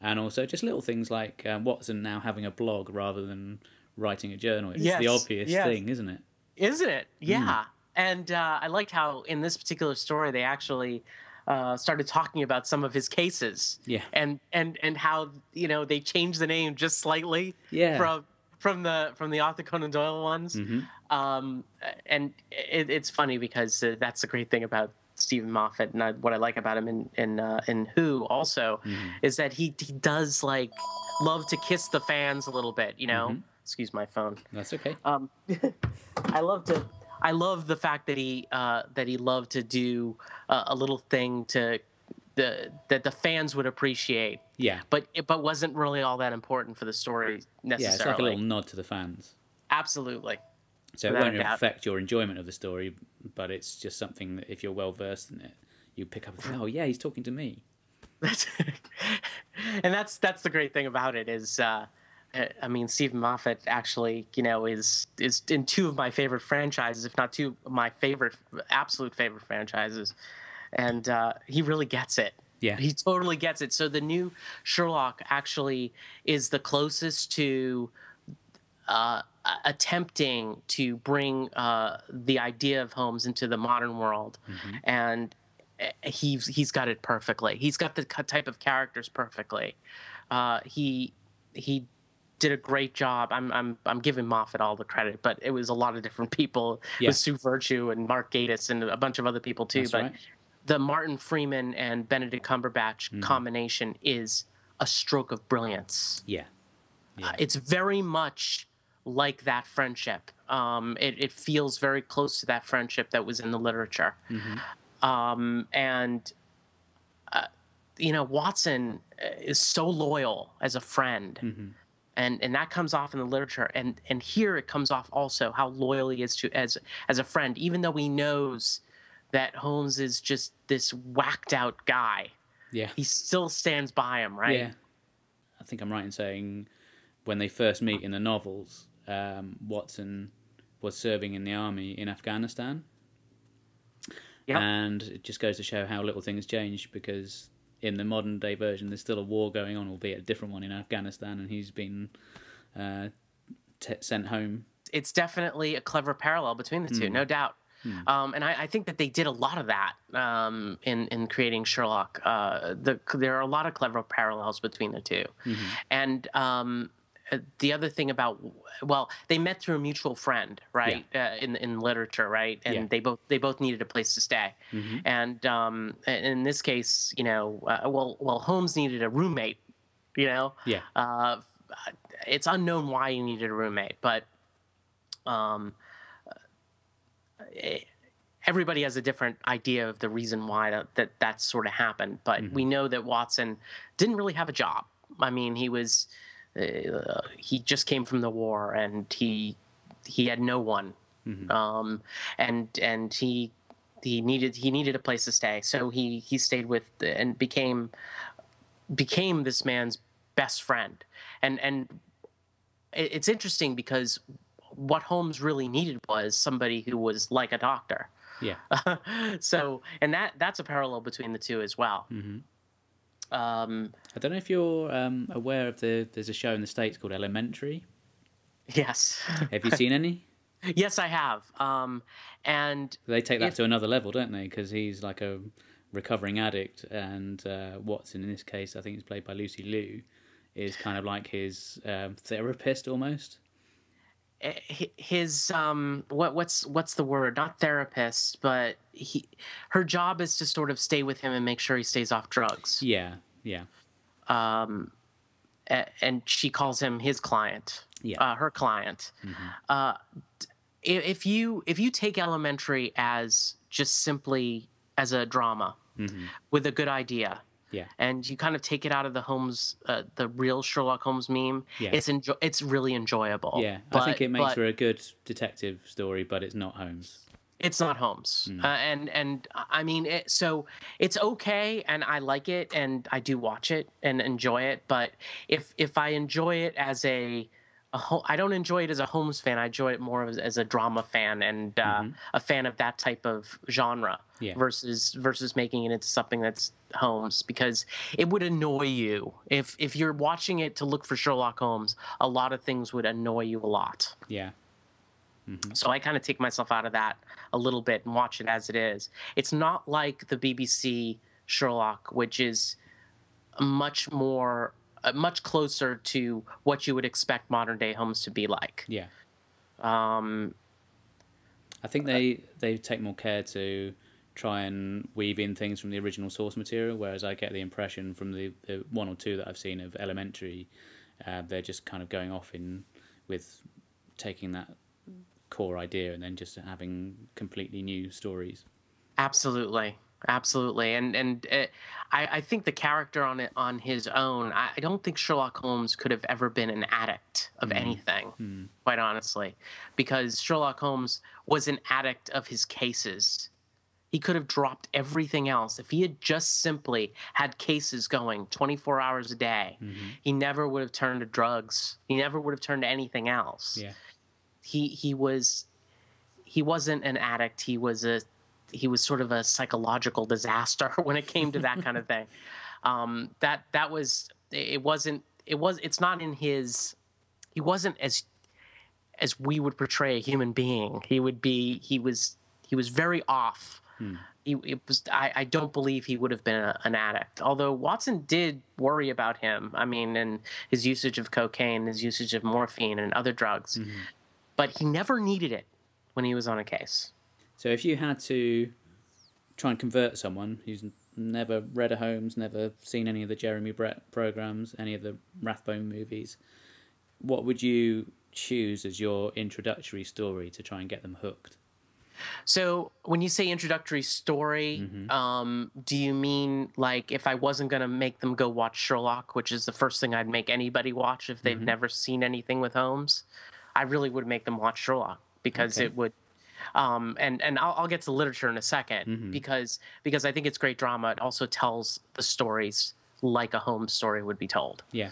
And also just little things like um, Watson now having a blog rather than writing a journal. It's Yes, the obvious yes. thing, isn't it? Isn't it? Yeah. And uh, I liked how in this particular story they actually uh, started talking about some of his cases Yeah. and and and how you know they changed the name just slightly Yeah. from from the from the Arthur Conan Doyle ones. hmm Um, and it, it's funny because uh, that's the great thing about Steven Moffat, and I, what I like about him in in uh, in Who also Mhm. is that he he does like love to kiss the fans a little bit. You know, Mhm. excuse my phone. That's okay. Um, I love to. I love the fact that he uh, that he loved to do uh, a little thing to the that the fans would appreciate, Yeah. but it but wasn't really all that important for the story necessarily. Yeah, it's like a little nod to the fans. Absolutely. So it Without a won't affect your enjoyment of the story, but it's just something that if you're well versed in it, you pick up think, oh, yeah, he's talking to me. That's, and that's that's the great thing about it is, uh, uh, I mean, Steven Moffat actually, you know, is is in two of my favorite franchises, if not two of my favorite, absolute favorite franchises, and uh, he really gets it. Yeah. He totally gets it. So the new Sherlock actually is the closest to uh, attempting to bring uh, the idea of Holmes into the modern world, Mhm. and uh, he's he's got it perfectly. He's got the type of characters perfectly. Uh, he he did a great job. I'm I'm I'm giving Moffat all the credit, but it was a lot of different people Yeah. with Sue Vertue and Mark Gatiss and a bunch of other people too. That's but right. The Martin Freeman and Benedict Cumberbatch Mhm. combination is a stroke of brilliance. Yeah. Yeah. Uh, it's very much like that friendship. Um, it, it feels very close to that friendship that was in the literature. Um, and, uh, you know, Watson uh, is so loyal as a friend. And, and that comes off in the literature and and here it comes off also how loyal he is to as as a friend even though he knows that Holmes is just this whacked out guy Yeah. he still stands by him right Yeah. I think I'm right in saying when they first meet in the novels, um, Watson was serving in the army in Afghanistan. Yep. And it just goes to show how little things change because in the modern day version, there's still a war going on, albeit a different one in Afghanistan, and he's been uh, t- sent home. it's definitely a clever parallel between the two, no doubt. Um, and I, I think that they did a lot of that um, in in creating Sherlock. Uh, the, there are a lot of clever parallels between the 2 Mm-hmm. And um, uh, the other thing about well, they met through a mutual friend, right? Uh, in in literature, right? And Yeah. Mm-hmm. they both they both needed a place to stay. And um, in this case, you know, uh, well, well, Holmes needed a roommate. You know, Yeah. uh, it's unknown why he needed a roommate, but um, everybody has a different idea of the reason why that that, that sort of happened. But we know that Watson didn't really have a job. I mean, he was uh, he just came from the war, and he he had no one, um, and and he he needed he needed a place to stay, so he he stayed with and became became this man's best friend and and it's interesting because what Holmes really needed was somebody who was like a doctor. Yeah. so, and that that's a parallel between the two as well. Mhm. Um, I don't know if you're um, aware of the. There's a show in the states called Elementary. yes, Have you seen any? yes, I have. Um, and They take that If- to another level, don't they? Because he's like a recovering addict, and uh, Watson, in this case, I think he's played by Lucy Liu, is kind of like his um, therapist almost. Eh, hi- his um, what what's what's the word? Not therapist, but he her job is to sort of stay with him and make sure he stays off drugs. Yeah, yeah, um, and she calls him his client, Yeah. uh, her client. Uh, if you if you take Elementary as just simply as a drama with a good idea, yeah, and you kind of take it out of the Holmes, uh, the real Sherlock Holmes meme, Yeah. it's enjo- it's really enjoyable. yeah. But, I think it makes but for a good detective story, but it's not Holmes. it's not Holmes, Hmm. uh, and and I mean, it, so it's okay, and I like it, and I do watch it and enjoy it. But if if I enjoy it as a, I don't enjoy it as a Holmes fan. I enjoy it more as, as a drama fan and uh, a fan of that type of genre Mm-hmm. Yeah. versus versus making it into something that's Holmes because it would annoy you if if you're watching it to look for Sherlock Holmes. A lot of things would annoy you a lot. Yeah, So I kind of take myself out of that a little bit and watch it as it is. It's not like the BBC Sherlock, which is much more, uh, much closer to what you would expect modern day Holmes to be like. yeah. Um, I think they they take more care to try and weave in things from the original source material, whereas I get the impression from the, the one or two that I've seen of Elementary, uh, they're just kind of going off in with taking that core idea and then just having completely new stories. absolutely, absolutely, and and uh, I, I think the character on it on his own. I, I don't think Sherlock Holmes could have ever been an addict of anything, quite honestly, because Sherlock Holmes was an addict of his cases. He could have dropped everything else. If he had just simply had cases going 24 hours a day. He never would have turned to drugs. He never would have turned to anything else. Yeah, he he was he wasn't an addict. He was a he was sort of a psychological disaster when it came to that kind of thing. Um that that was it wasn't it was it's not in his he wasn't as as we would portray a human being. He would be he was he was very off Hmm. he, it was I, I don't believe he would have been a, an addict although watson did worry about him i mean and his usage of cocaine his usage of morphine and other drugs mm-hmm. but he never needed it when he was on a case. So if you had to try and convert someone who's never read a Holmes, never seen any of the Jeremy Brett programs, any of the Rathbone movies, what would you choose as your introductory story to try and get them hooked? So when you say introductory story, Mhm. um, do you mean like if I wasn't going to make them go watch Sherlock, which is the first thing I'd make anybody watch if they've Mhm. never seen anything with Holmes? I really would make them watch Sherlock because Okay. it would. Um, and and I'll, I'll get to literature in a 2nd Mhm. because because I think it's great drama. It also tells the stories like a Holmes story would be told Yeah.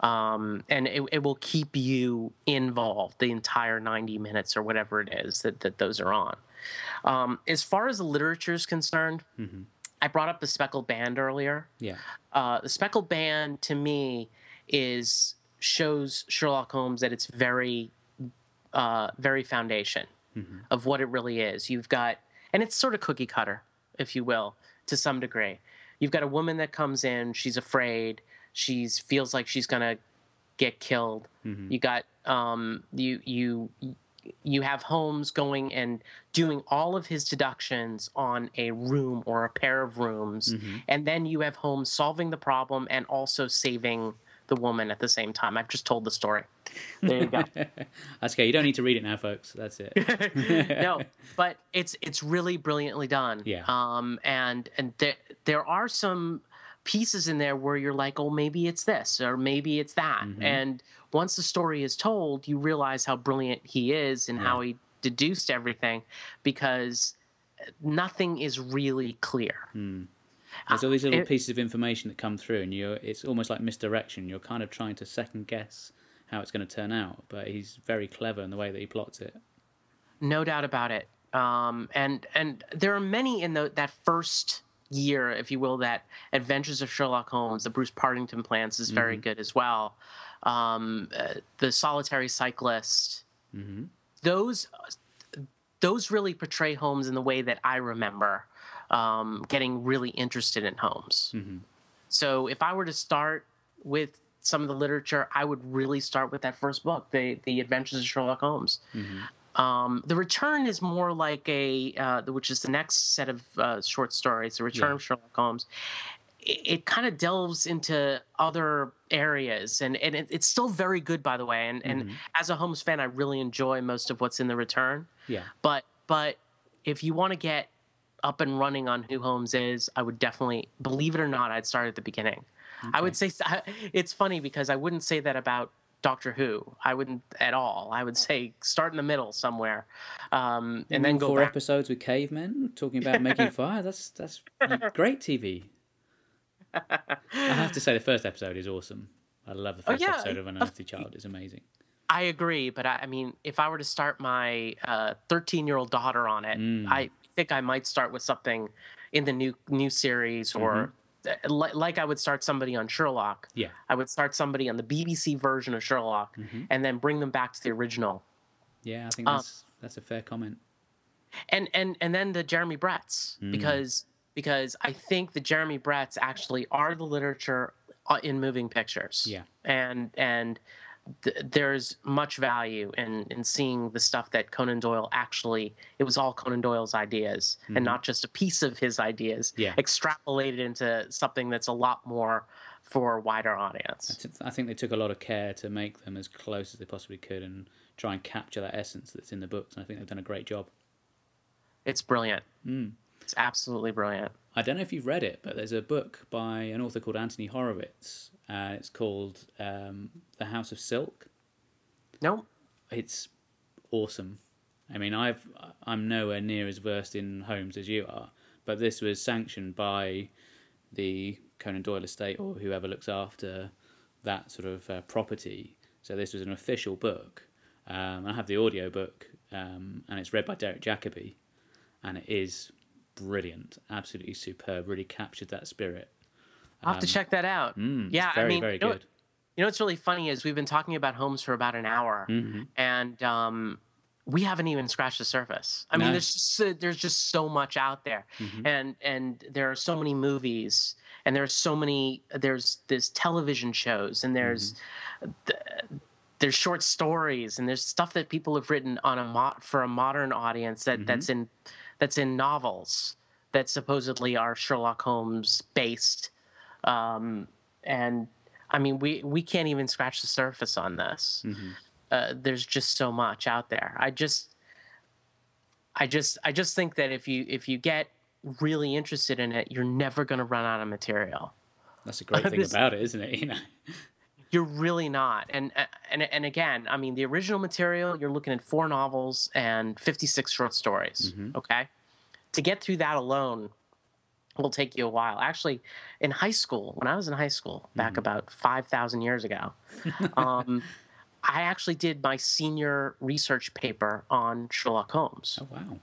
Um, and it, it will keep you involved the entire 90 minutes or whatever it is that, that those are on. Um, as far as the literature is concerned, hmm I brought up the Speckled Band earlier. Yeah. Uh, the Speckled Band to me is shows Sherlock Holmes at its very, uh, very foundation hmm of what it really is. You've got, and it's sort of cookie cutter, if you will, to some degree. You've got a woman that comes in, she's afraid, she's feels like she's gonna get killed. hmm You got um, you you you have Holmes going and doing all of his deductions on a room or a pair of rooms, hmm and then you have Holmes solving the problem and also saving the woman at the same time. I've just told the story. There you go. That's okay. You don't need to read it now, folks. That's it. no, but it's it's really brilliantly done. Yeah. Um, and and there there are some pieces in there where you're like, oh, maybe it's this or maybe it's that. Mhm. And once the story is told, you realize how brilliant he is and Yeah. how he deduced everything, because nothing is really clear. Mm. There's all these little it- pieces of information that come through, and you're it's almost like misdirection. You're kind of trying to second guess how it's going to turn out, but he's very clever in the way that he plots it. No doubt about it. Um, and and there are many in the that first year, if you will, that Adventures of Sherlock Holmes, the Bruce Partington plans is very good as well. Um, uh, the Solitary Cyclist, hmm those those really portray Holmes in the way that I remember um, getting really interested in Holmes. hmm So if I were to start with some of the literature, I would really start with that first book, the the Adventures of Sherlock Holmes. Um, the Return is more like a, uh, which is the next set of uh, short stories, The Return Yeah. of Sherlock Holmes. It, it kind of delves into other areas, and, and it, it's still very good, by the way. And, and Mhm. as a Holmes fan, I really enjoy most of what's in The Return. Yeah. But but if you want to get up and running on who Holmes is, I would definitely, believe it or not, I'd start at the beginning. I would say it's funny because I wouldn't say that about Doctor Who. I wouldn't at all. I would say start in the middle somewhere, um, and then go four back. episodes with cavemen talking about making fire. That's that's great TV. I have to say, the first episode is awesome. I love the Oh, first yeah, episode of Unearthly Child. It's amazing. I agree, but I, I mean, if I were to start my thirteen-year-old daughter on it, Mm. I think I might start with something in the new new series, or Mm-hmm. Uh, li- like I would start somebody on Sherlock. Yeah. I would start somebody on the BBC version of Sherlock, hmm and then bring them back to the original. Yeah, I think that's that's a fair comment. and and and then the Jeremy Bretts Mm. because because I think the Jeremy Bretts actually are the literature uh, in moving pictures. Yeah. and and th- there's much value in in seeing the stuff that Conan Doyle actually it was all Conan Doyle's ideas Mhm. and not just a piece of his ideas Yeah. extrapolated into something that's a lot more for a wider audience. t- I think they took a lot of care to make them as close as they possibly could and try and capture that essence that's in the books. And I think they've done a great job. It's brilliant. Mm. It's absolutely brilliant. I don't know if you've read it, but there's a book by an author called Anthony Horowitz. Uh, it's called um, The House of Silk. No, It's awesome. I mean, I've I'm nowhere near as versed in Holmes as you are, but this was sanctioned by the Conan Doyle estate or whoever looks after that sort of uh, property. So this was an official book. Um, I have the audio book, um, and it's read by Derek Jacobi, and it is brilliant, absolutely superb. Really captured that spirit. I'll have to Um, check that out. Mm, Yeah, I very mean, very you know good. You know what's really funny is we've been talking about Holmes for about an hour, hmm and um, we haven't even scratched the surface. I mean, there's just, so- there's just so much out there, Mhm. and and there are so many movies, and there's so many there's there's television shows, and there's th- there's short stories, and there's stuff that people have written on a mo- for a modern audience that Mhm. that's in that's in novels that supposedly are Sherlock Holmes based, um, and I mean we we can't even scratch the surface on this. hmm uh, there's just so much out there. I just, I just, I just think that if you if you get really interested in it, you're never going to run out of material. That's a great thing this, about it, isn't it? You know, you're really not. And and and again, I mean, the original material, you're looking at four novels and 56 short stories. Mm-hmm. Okay, to get through that alone will take you a while. Actually, in high school, when I was in high school, back mm-hmm. about 5,000 years ago, um, I actually did my senior research paper on Sherlock Holmes. Oh, wow.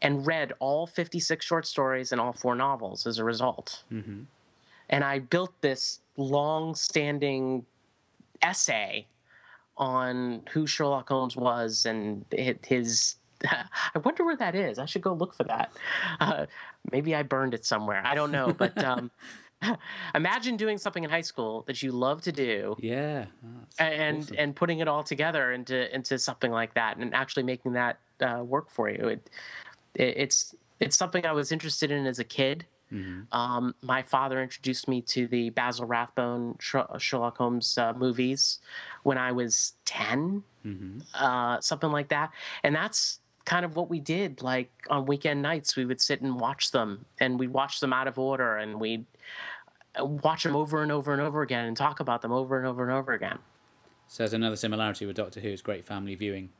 And read all 56 short stories and all four novels as a result. Mm-hmm. And I built this long standing essay on who Sherlock Holmes was and his I wonder where that is. I should go look for that. Uh, maybe I burned it somewhere. I don't know. But um, imagine doing something in high school that you love to do. Yeah. and awesome. and putting it all together into into something like that, and actually making that uh, work for you. It, it, it's it's something I was interested in as a kid. Mm-hmm. Um, my father introduced me to the Basil Rathbone Sherlock Holmes uh, movies when I was 10, mm-hmm. uh, something like that. And that's kind of what we did. Like on weekend nights, we would sit and watch them, and we'd watch them out of order, and we'd uh, watch them over and over and over again, and talk about them over and over and over again. So there's another similarity with Doctor Who is great family viewing.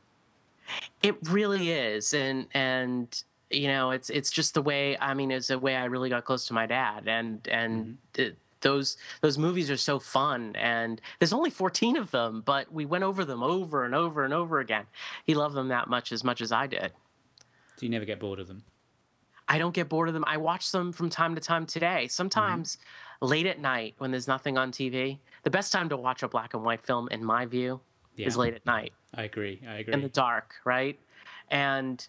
It really is, and and you know, it's it's just the way. I mean, it's the way I really got close to my dad, and and. Mm-hmm. It, those those movies are so fun and there's only 14 of them but we went over them over and over and over again. He loved them that much as much as i did. Do you never get bored of them? I don't get bored of them. I watch them from time to time today. Sometimes mm-hmm. late at night when there's nothing on tv the best time to watch a black and white film in my view yeah. is late at night. I agree. I agree. in the dark right? And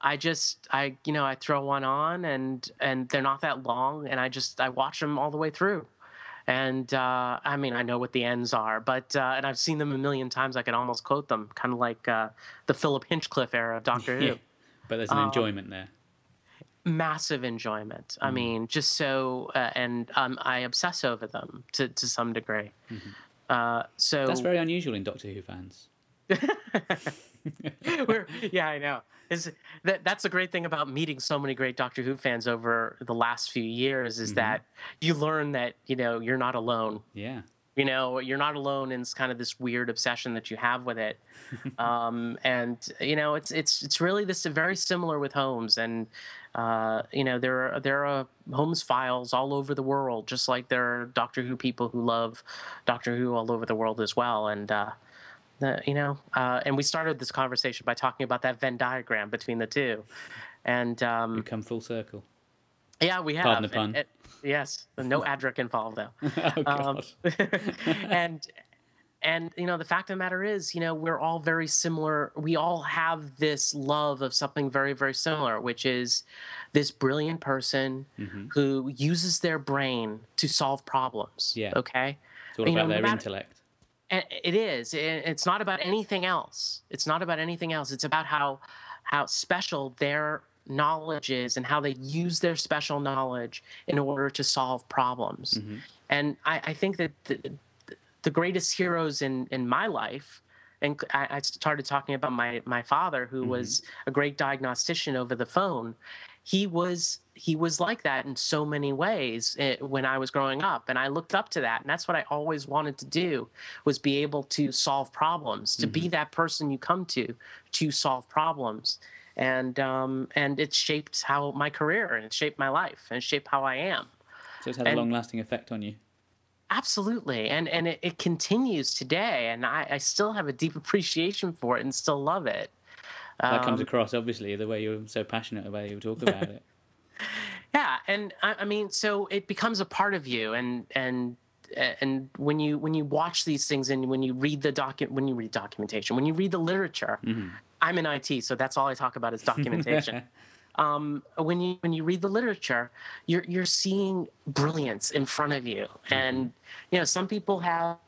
I just I you know I throw one on and and they're not that long and I just I watch them all the way through. And uh, I mean, I know what the ends are, but uh, and I've seen them a million times. I can almost quote them, kind of like uh, the Philip Hinchcliffe era of Doctor Who. but there's an um, enjoyment there. Massive enjoyment. Mm. I mean, just so, uh, and um, I obsess over them to to some degree. Mm-hmm. Uh, so that's very unusual in Doctor Who fans. yeah, I know. Is that that's the great thing about meeting so many great Doctor Who fans over the last few years is mm-hmm. that you learn that you know you're not alone. Yeah. You know, you're not alone in kind of this weird obsession that you have with it, um, and you know, it's it's it's really this very similar with Holmes, and uh, you know, there are there are Holmes files all over the world, just like there are Doctor Who people who love Doctor Who all over the world as well, and uh, the, you know, uh, and we started this conversation by talking about that Venn diagram between the two, and um, we come full circle. Yeah, we have. Pardon the pun. Yes, no Adric involved though. oh, um, and and you know the fact of the matter is you know we're all very similar we all have this love of something very very similar which is this brilliant person mm-hmm. who uses their brain to solve problems yeah okay it's all you about know, their matter, intellect it is it's not about anything else it's not about anything else it's about how how special their knowledge is and how they use their special knowledge in order to solve problems mm-hmm. and I, I, think that the, the, greatest heroes in in my life and I, I started talking about my my father who mm-hmm. was a great diagnostician over the phone he was he was like that in so many ways eh, when I was growing up, and I looked up to that, and that's what I always wanted to do was be able to solve problems, to mm-hmm. be that person you come to to solve problems, and um, and it shaped how my career and it shaped my life and it shaped how I am. So it's had and, a long lasting effect on you. Absolutely, and and it, it continues today, and I, I still have a deep appreciation for it and still love it that comes um, across obviously the way you're so passionate about it, you talk about it. Yeah, and I, I mean, so it becomes a part of you, and and and when you when you watch these things and when you read the docu when you read documentation when you read the literature mm-hmm. i'm in it so that's all i talk about is documentation um, when you when you read the literature you're you're seeing brilliance in front of you mm-hmm. and you know some people have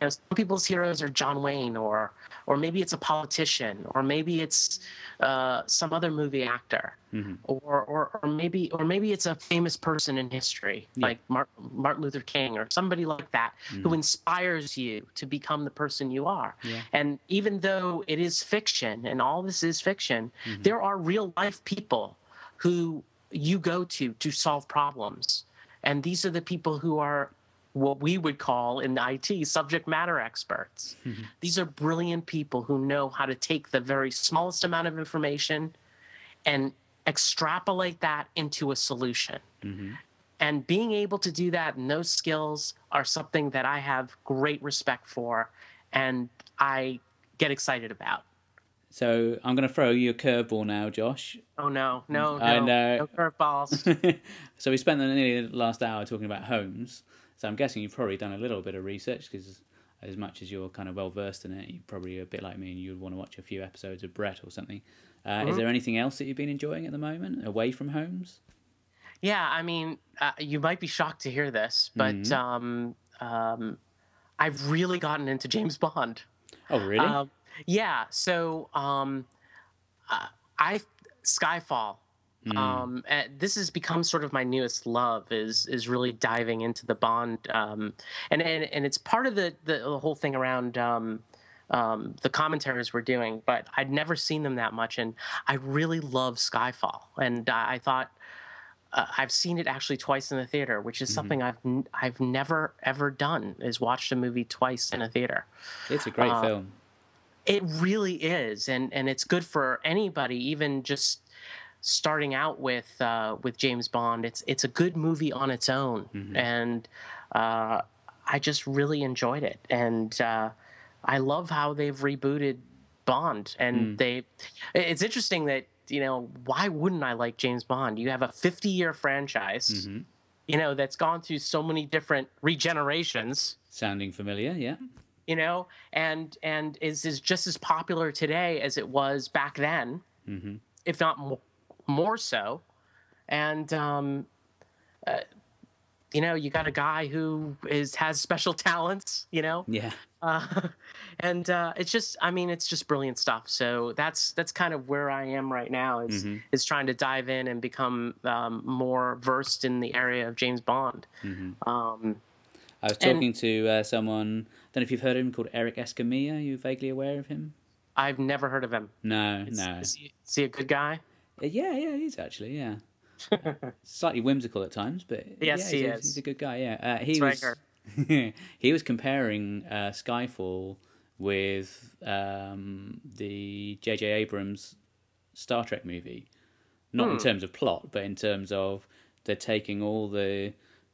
You know, some people's heroes are John Wayne, or or maybe it's a politician, or maybe it's uh, some other movie actor, Mhm. or, or or maybe or maybe it's a famous person in history, Yeah. like Martin, Martin Luther King, or somebody like that, who Mhm. inspires you to become the person you are. Yeah. And even though it is fiction, and all this is fiction, Mhm. there are real life people who you go to to solve problems. And these are the people who are what we would call in IT subject matter experts. Mhm. These are brilliant people who know how to take the very smallest amount of information and extrapolate that into a solution. Mhm. And being able to do that and those skills are something that I have great respect for and I get excited about. So I'm going to throw you a curveball now, Josh. Oh no, no, no, I know. no curveballs. so we spent the nearly the last hour talking about Holmes. So I'm guessing you've probably done a little bit of research because as much as you're kind of well versed in it, you're probably a bit like me and you'd want to watch a few episodes of Brett or something. Uh, Is Mhm. there anything else that you've been enjoying at the moment away from Holmes? Yeah, I mean, uh, you might be shocked to hear this, but Mhm. um, um, I've really gotten into James Bond. Oh, really? Um, yeah, so um, uh, I Skyfall. Mm. Um, uh, this has become sort of my newest love is is really diving into the Bond, um, and, and and it's part of the the, whole thing around. Um, um, the commentaries we're doing, but I'd never seen them that much, and I really love Skyfall, and I I thought uh, I've seen it actually twice in the theater, which is Mhm. something I've n- I've never ever done is watched a movie twice in a theater. it's a great uh, film. It really is, and and it's good for anybody, even just starting out with uh, with James Bond. It's it's a good movie on its own, Mhm. and uh, I just really enjoyed it, and uh, I love how they've rebooted Bond, and Mm. they. It's interesting that you know why wouldn't I like James Bond? You have a 50 year franchise, hmm you know, that's gone through so many different regenerations Sounding familiar, yeah. you know, and and is is just as popular today as it was back then, hmm if not more, more so. And um, uh, you know, you got a guy who is has special talents, you know, Yeah. uh, and uh, it's just, I mean, it's just brilliant stuff. So that's that's kind of where I am right now is hmm is trying to dive in and become um, more versed in the area of James Bond. hmm Um, I was And- talking to uh, someone, I don't know if you've heard of him, called Eric Escamilla. Are you vaguely aware of him? I've never heard of him. No, Is, no. is, he, is he a good guy? Uh, Yeah, yeah, he is actually. Yeah, slightly whimsical at times, but Yes, yeah, he he's, a, is. he's a good guy. Yeah, uh, he was he was comparing uh, Skyfall with um, the J.J. Abrams Star Trek movie, not in Hmm. terms of plot, but in terms of they're taking all the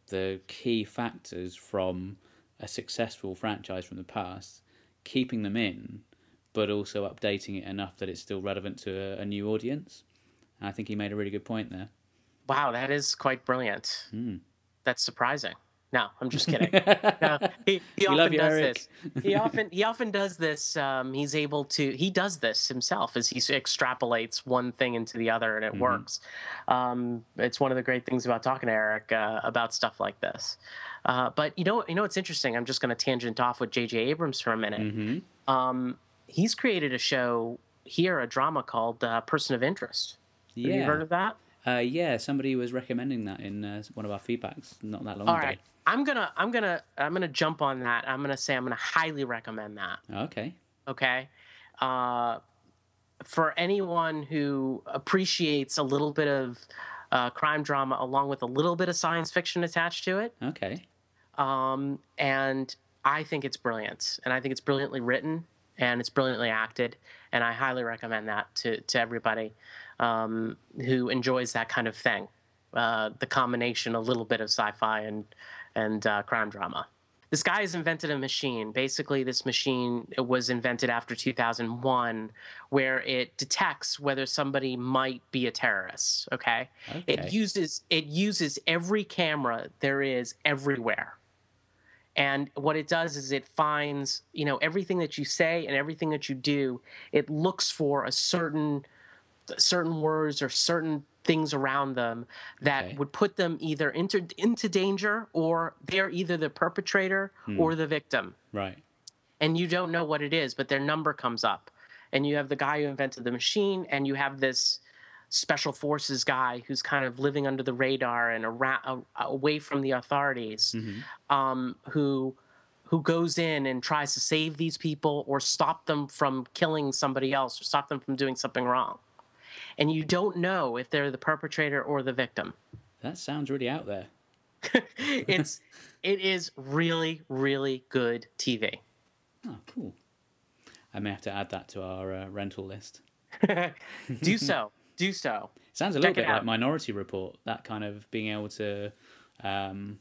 the key factors from a successful franchise from the past, keeping them in, but also updating it enough that it's still relevant to a, a new audience. And I think he made a really good point there. Wow, that is quite brilliant. Mm. That's surprising. No, I'm just kidding. No, he, he often you, does Eric. this. He often he often does this. Um, he's able to. He does this himself as he extrapolates one thing into the other, and it Mhm. works. Um, it's one of the great things about talking to Eric uh, about stuff like this. Uh, but you know, you know, what's interesting. I'm just going to tangent off with J.J. Abrams for a minute. hmm Um, he's created a show here, a drama called uh, Person of Interest. Have you heard Yeah, of that? uh, yeah. Somebody was recommending that in uh, one of our feedbacks not that long All ago. right. I'm gonna I'm gonna I'm gonna jump on that. I'm gonna say I'm gonna highly recommend that. Okay. Okay. Uh, for anyone who appreciates a little bit of uh, crime drama along with a little bit of science fiction attached to it, Okay. um, and I think it's brilliant, and I think it's brilliantly written and it's brilliantly acted, and I highly recommend that to to everybody um, who enjoys that kind of thing. Uh, the combination, a little bit of sci-fi and and uh, crime drama. This guy has invented a machine. Basically, this machine was invented after 2001, where it detects whether somebody might be a terrorist. Okay, Okay. it uses it uses every camera there is everywhere and what it does is it finds you know everything that you say and everything that you do it looks for a certain certain words or certain things around them that Okay. would put them either into into danger or they're either the perpetrator Hmm. or the victim right. and you don't know what it is, but their number comes up, and you have the guy who invented the machine, and you have this special forces guy who's kind of living under the radar and around, away from the authorities, mm-hmm. um, who who goes in and tries to save these people or stop them from killing somebody else or stop them from doing something wrong. And you don't know if they're the perpetrator or the victim. That sounds really out there. it's it is really really good TV. Oh, cool. I may have to add that to our uh, rental list. do so. Do so. Sounds a little Check bit like Minority Report. That kind of being able to um,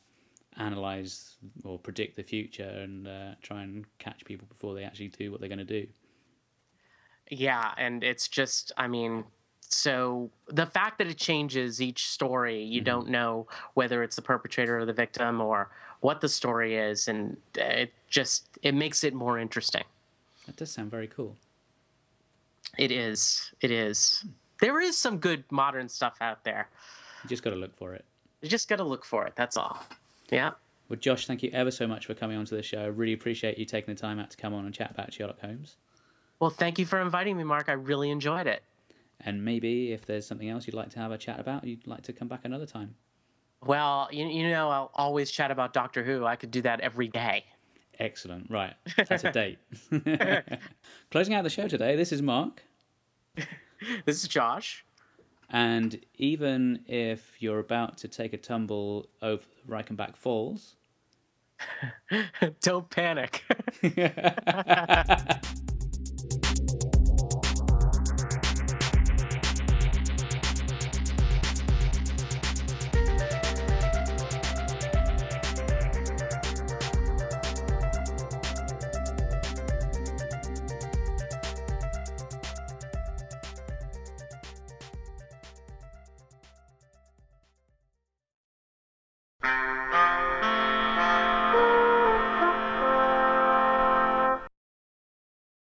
analyze or predict the future and uh, try and catch people before they actually do what they're going to do. Yeah, and it's just, I mean, so the fact that it changes each story, you mm-hmm. don't know whether it's the perpetrator or the victim or what the story is, and it just it makes it more interesting. That does sound very cool. It is. It is. There is some good modern stuff out there. You just got to look for it. You just got to look for it. That's all. Yeah. Well, Josh, thank you ever so much for coming onto the show. I really appreciate you taking the time out to come on and chat about Sherlock Holmes. Well, thank you for inviting me, Mark. I really enjoyed it. And maybe if there's something else you'd like to have a chat about, you'd like to come back another time. Well, you, you know, I'll always chat about Doctor Who. I could do that every day. Excellent. Right. That's a date. Closing out the show today, this is Mark. this is Josh. And even if you're about to take a tumble over Reichenbach Falls, don't panic.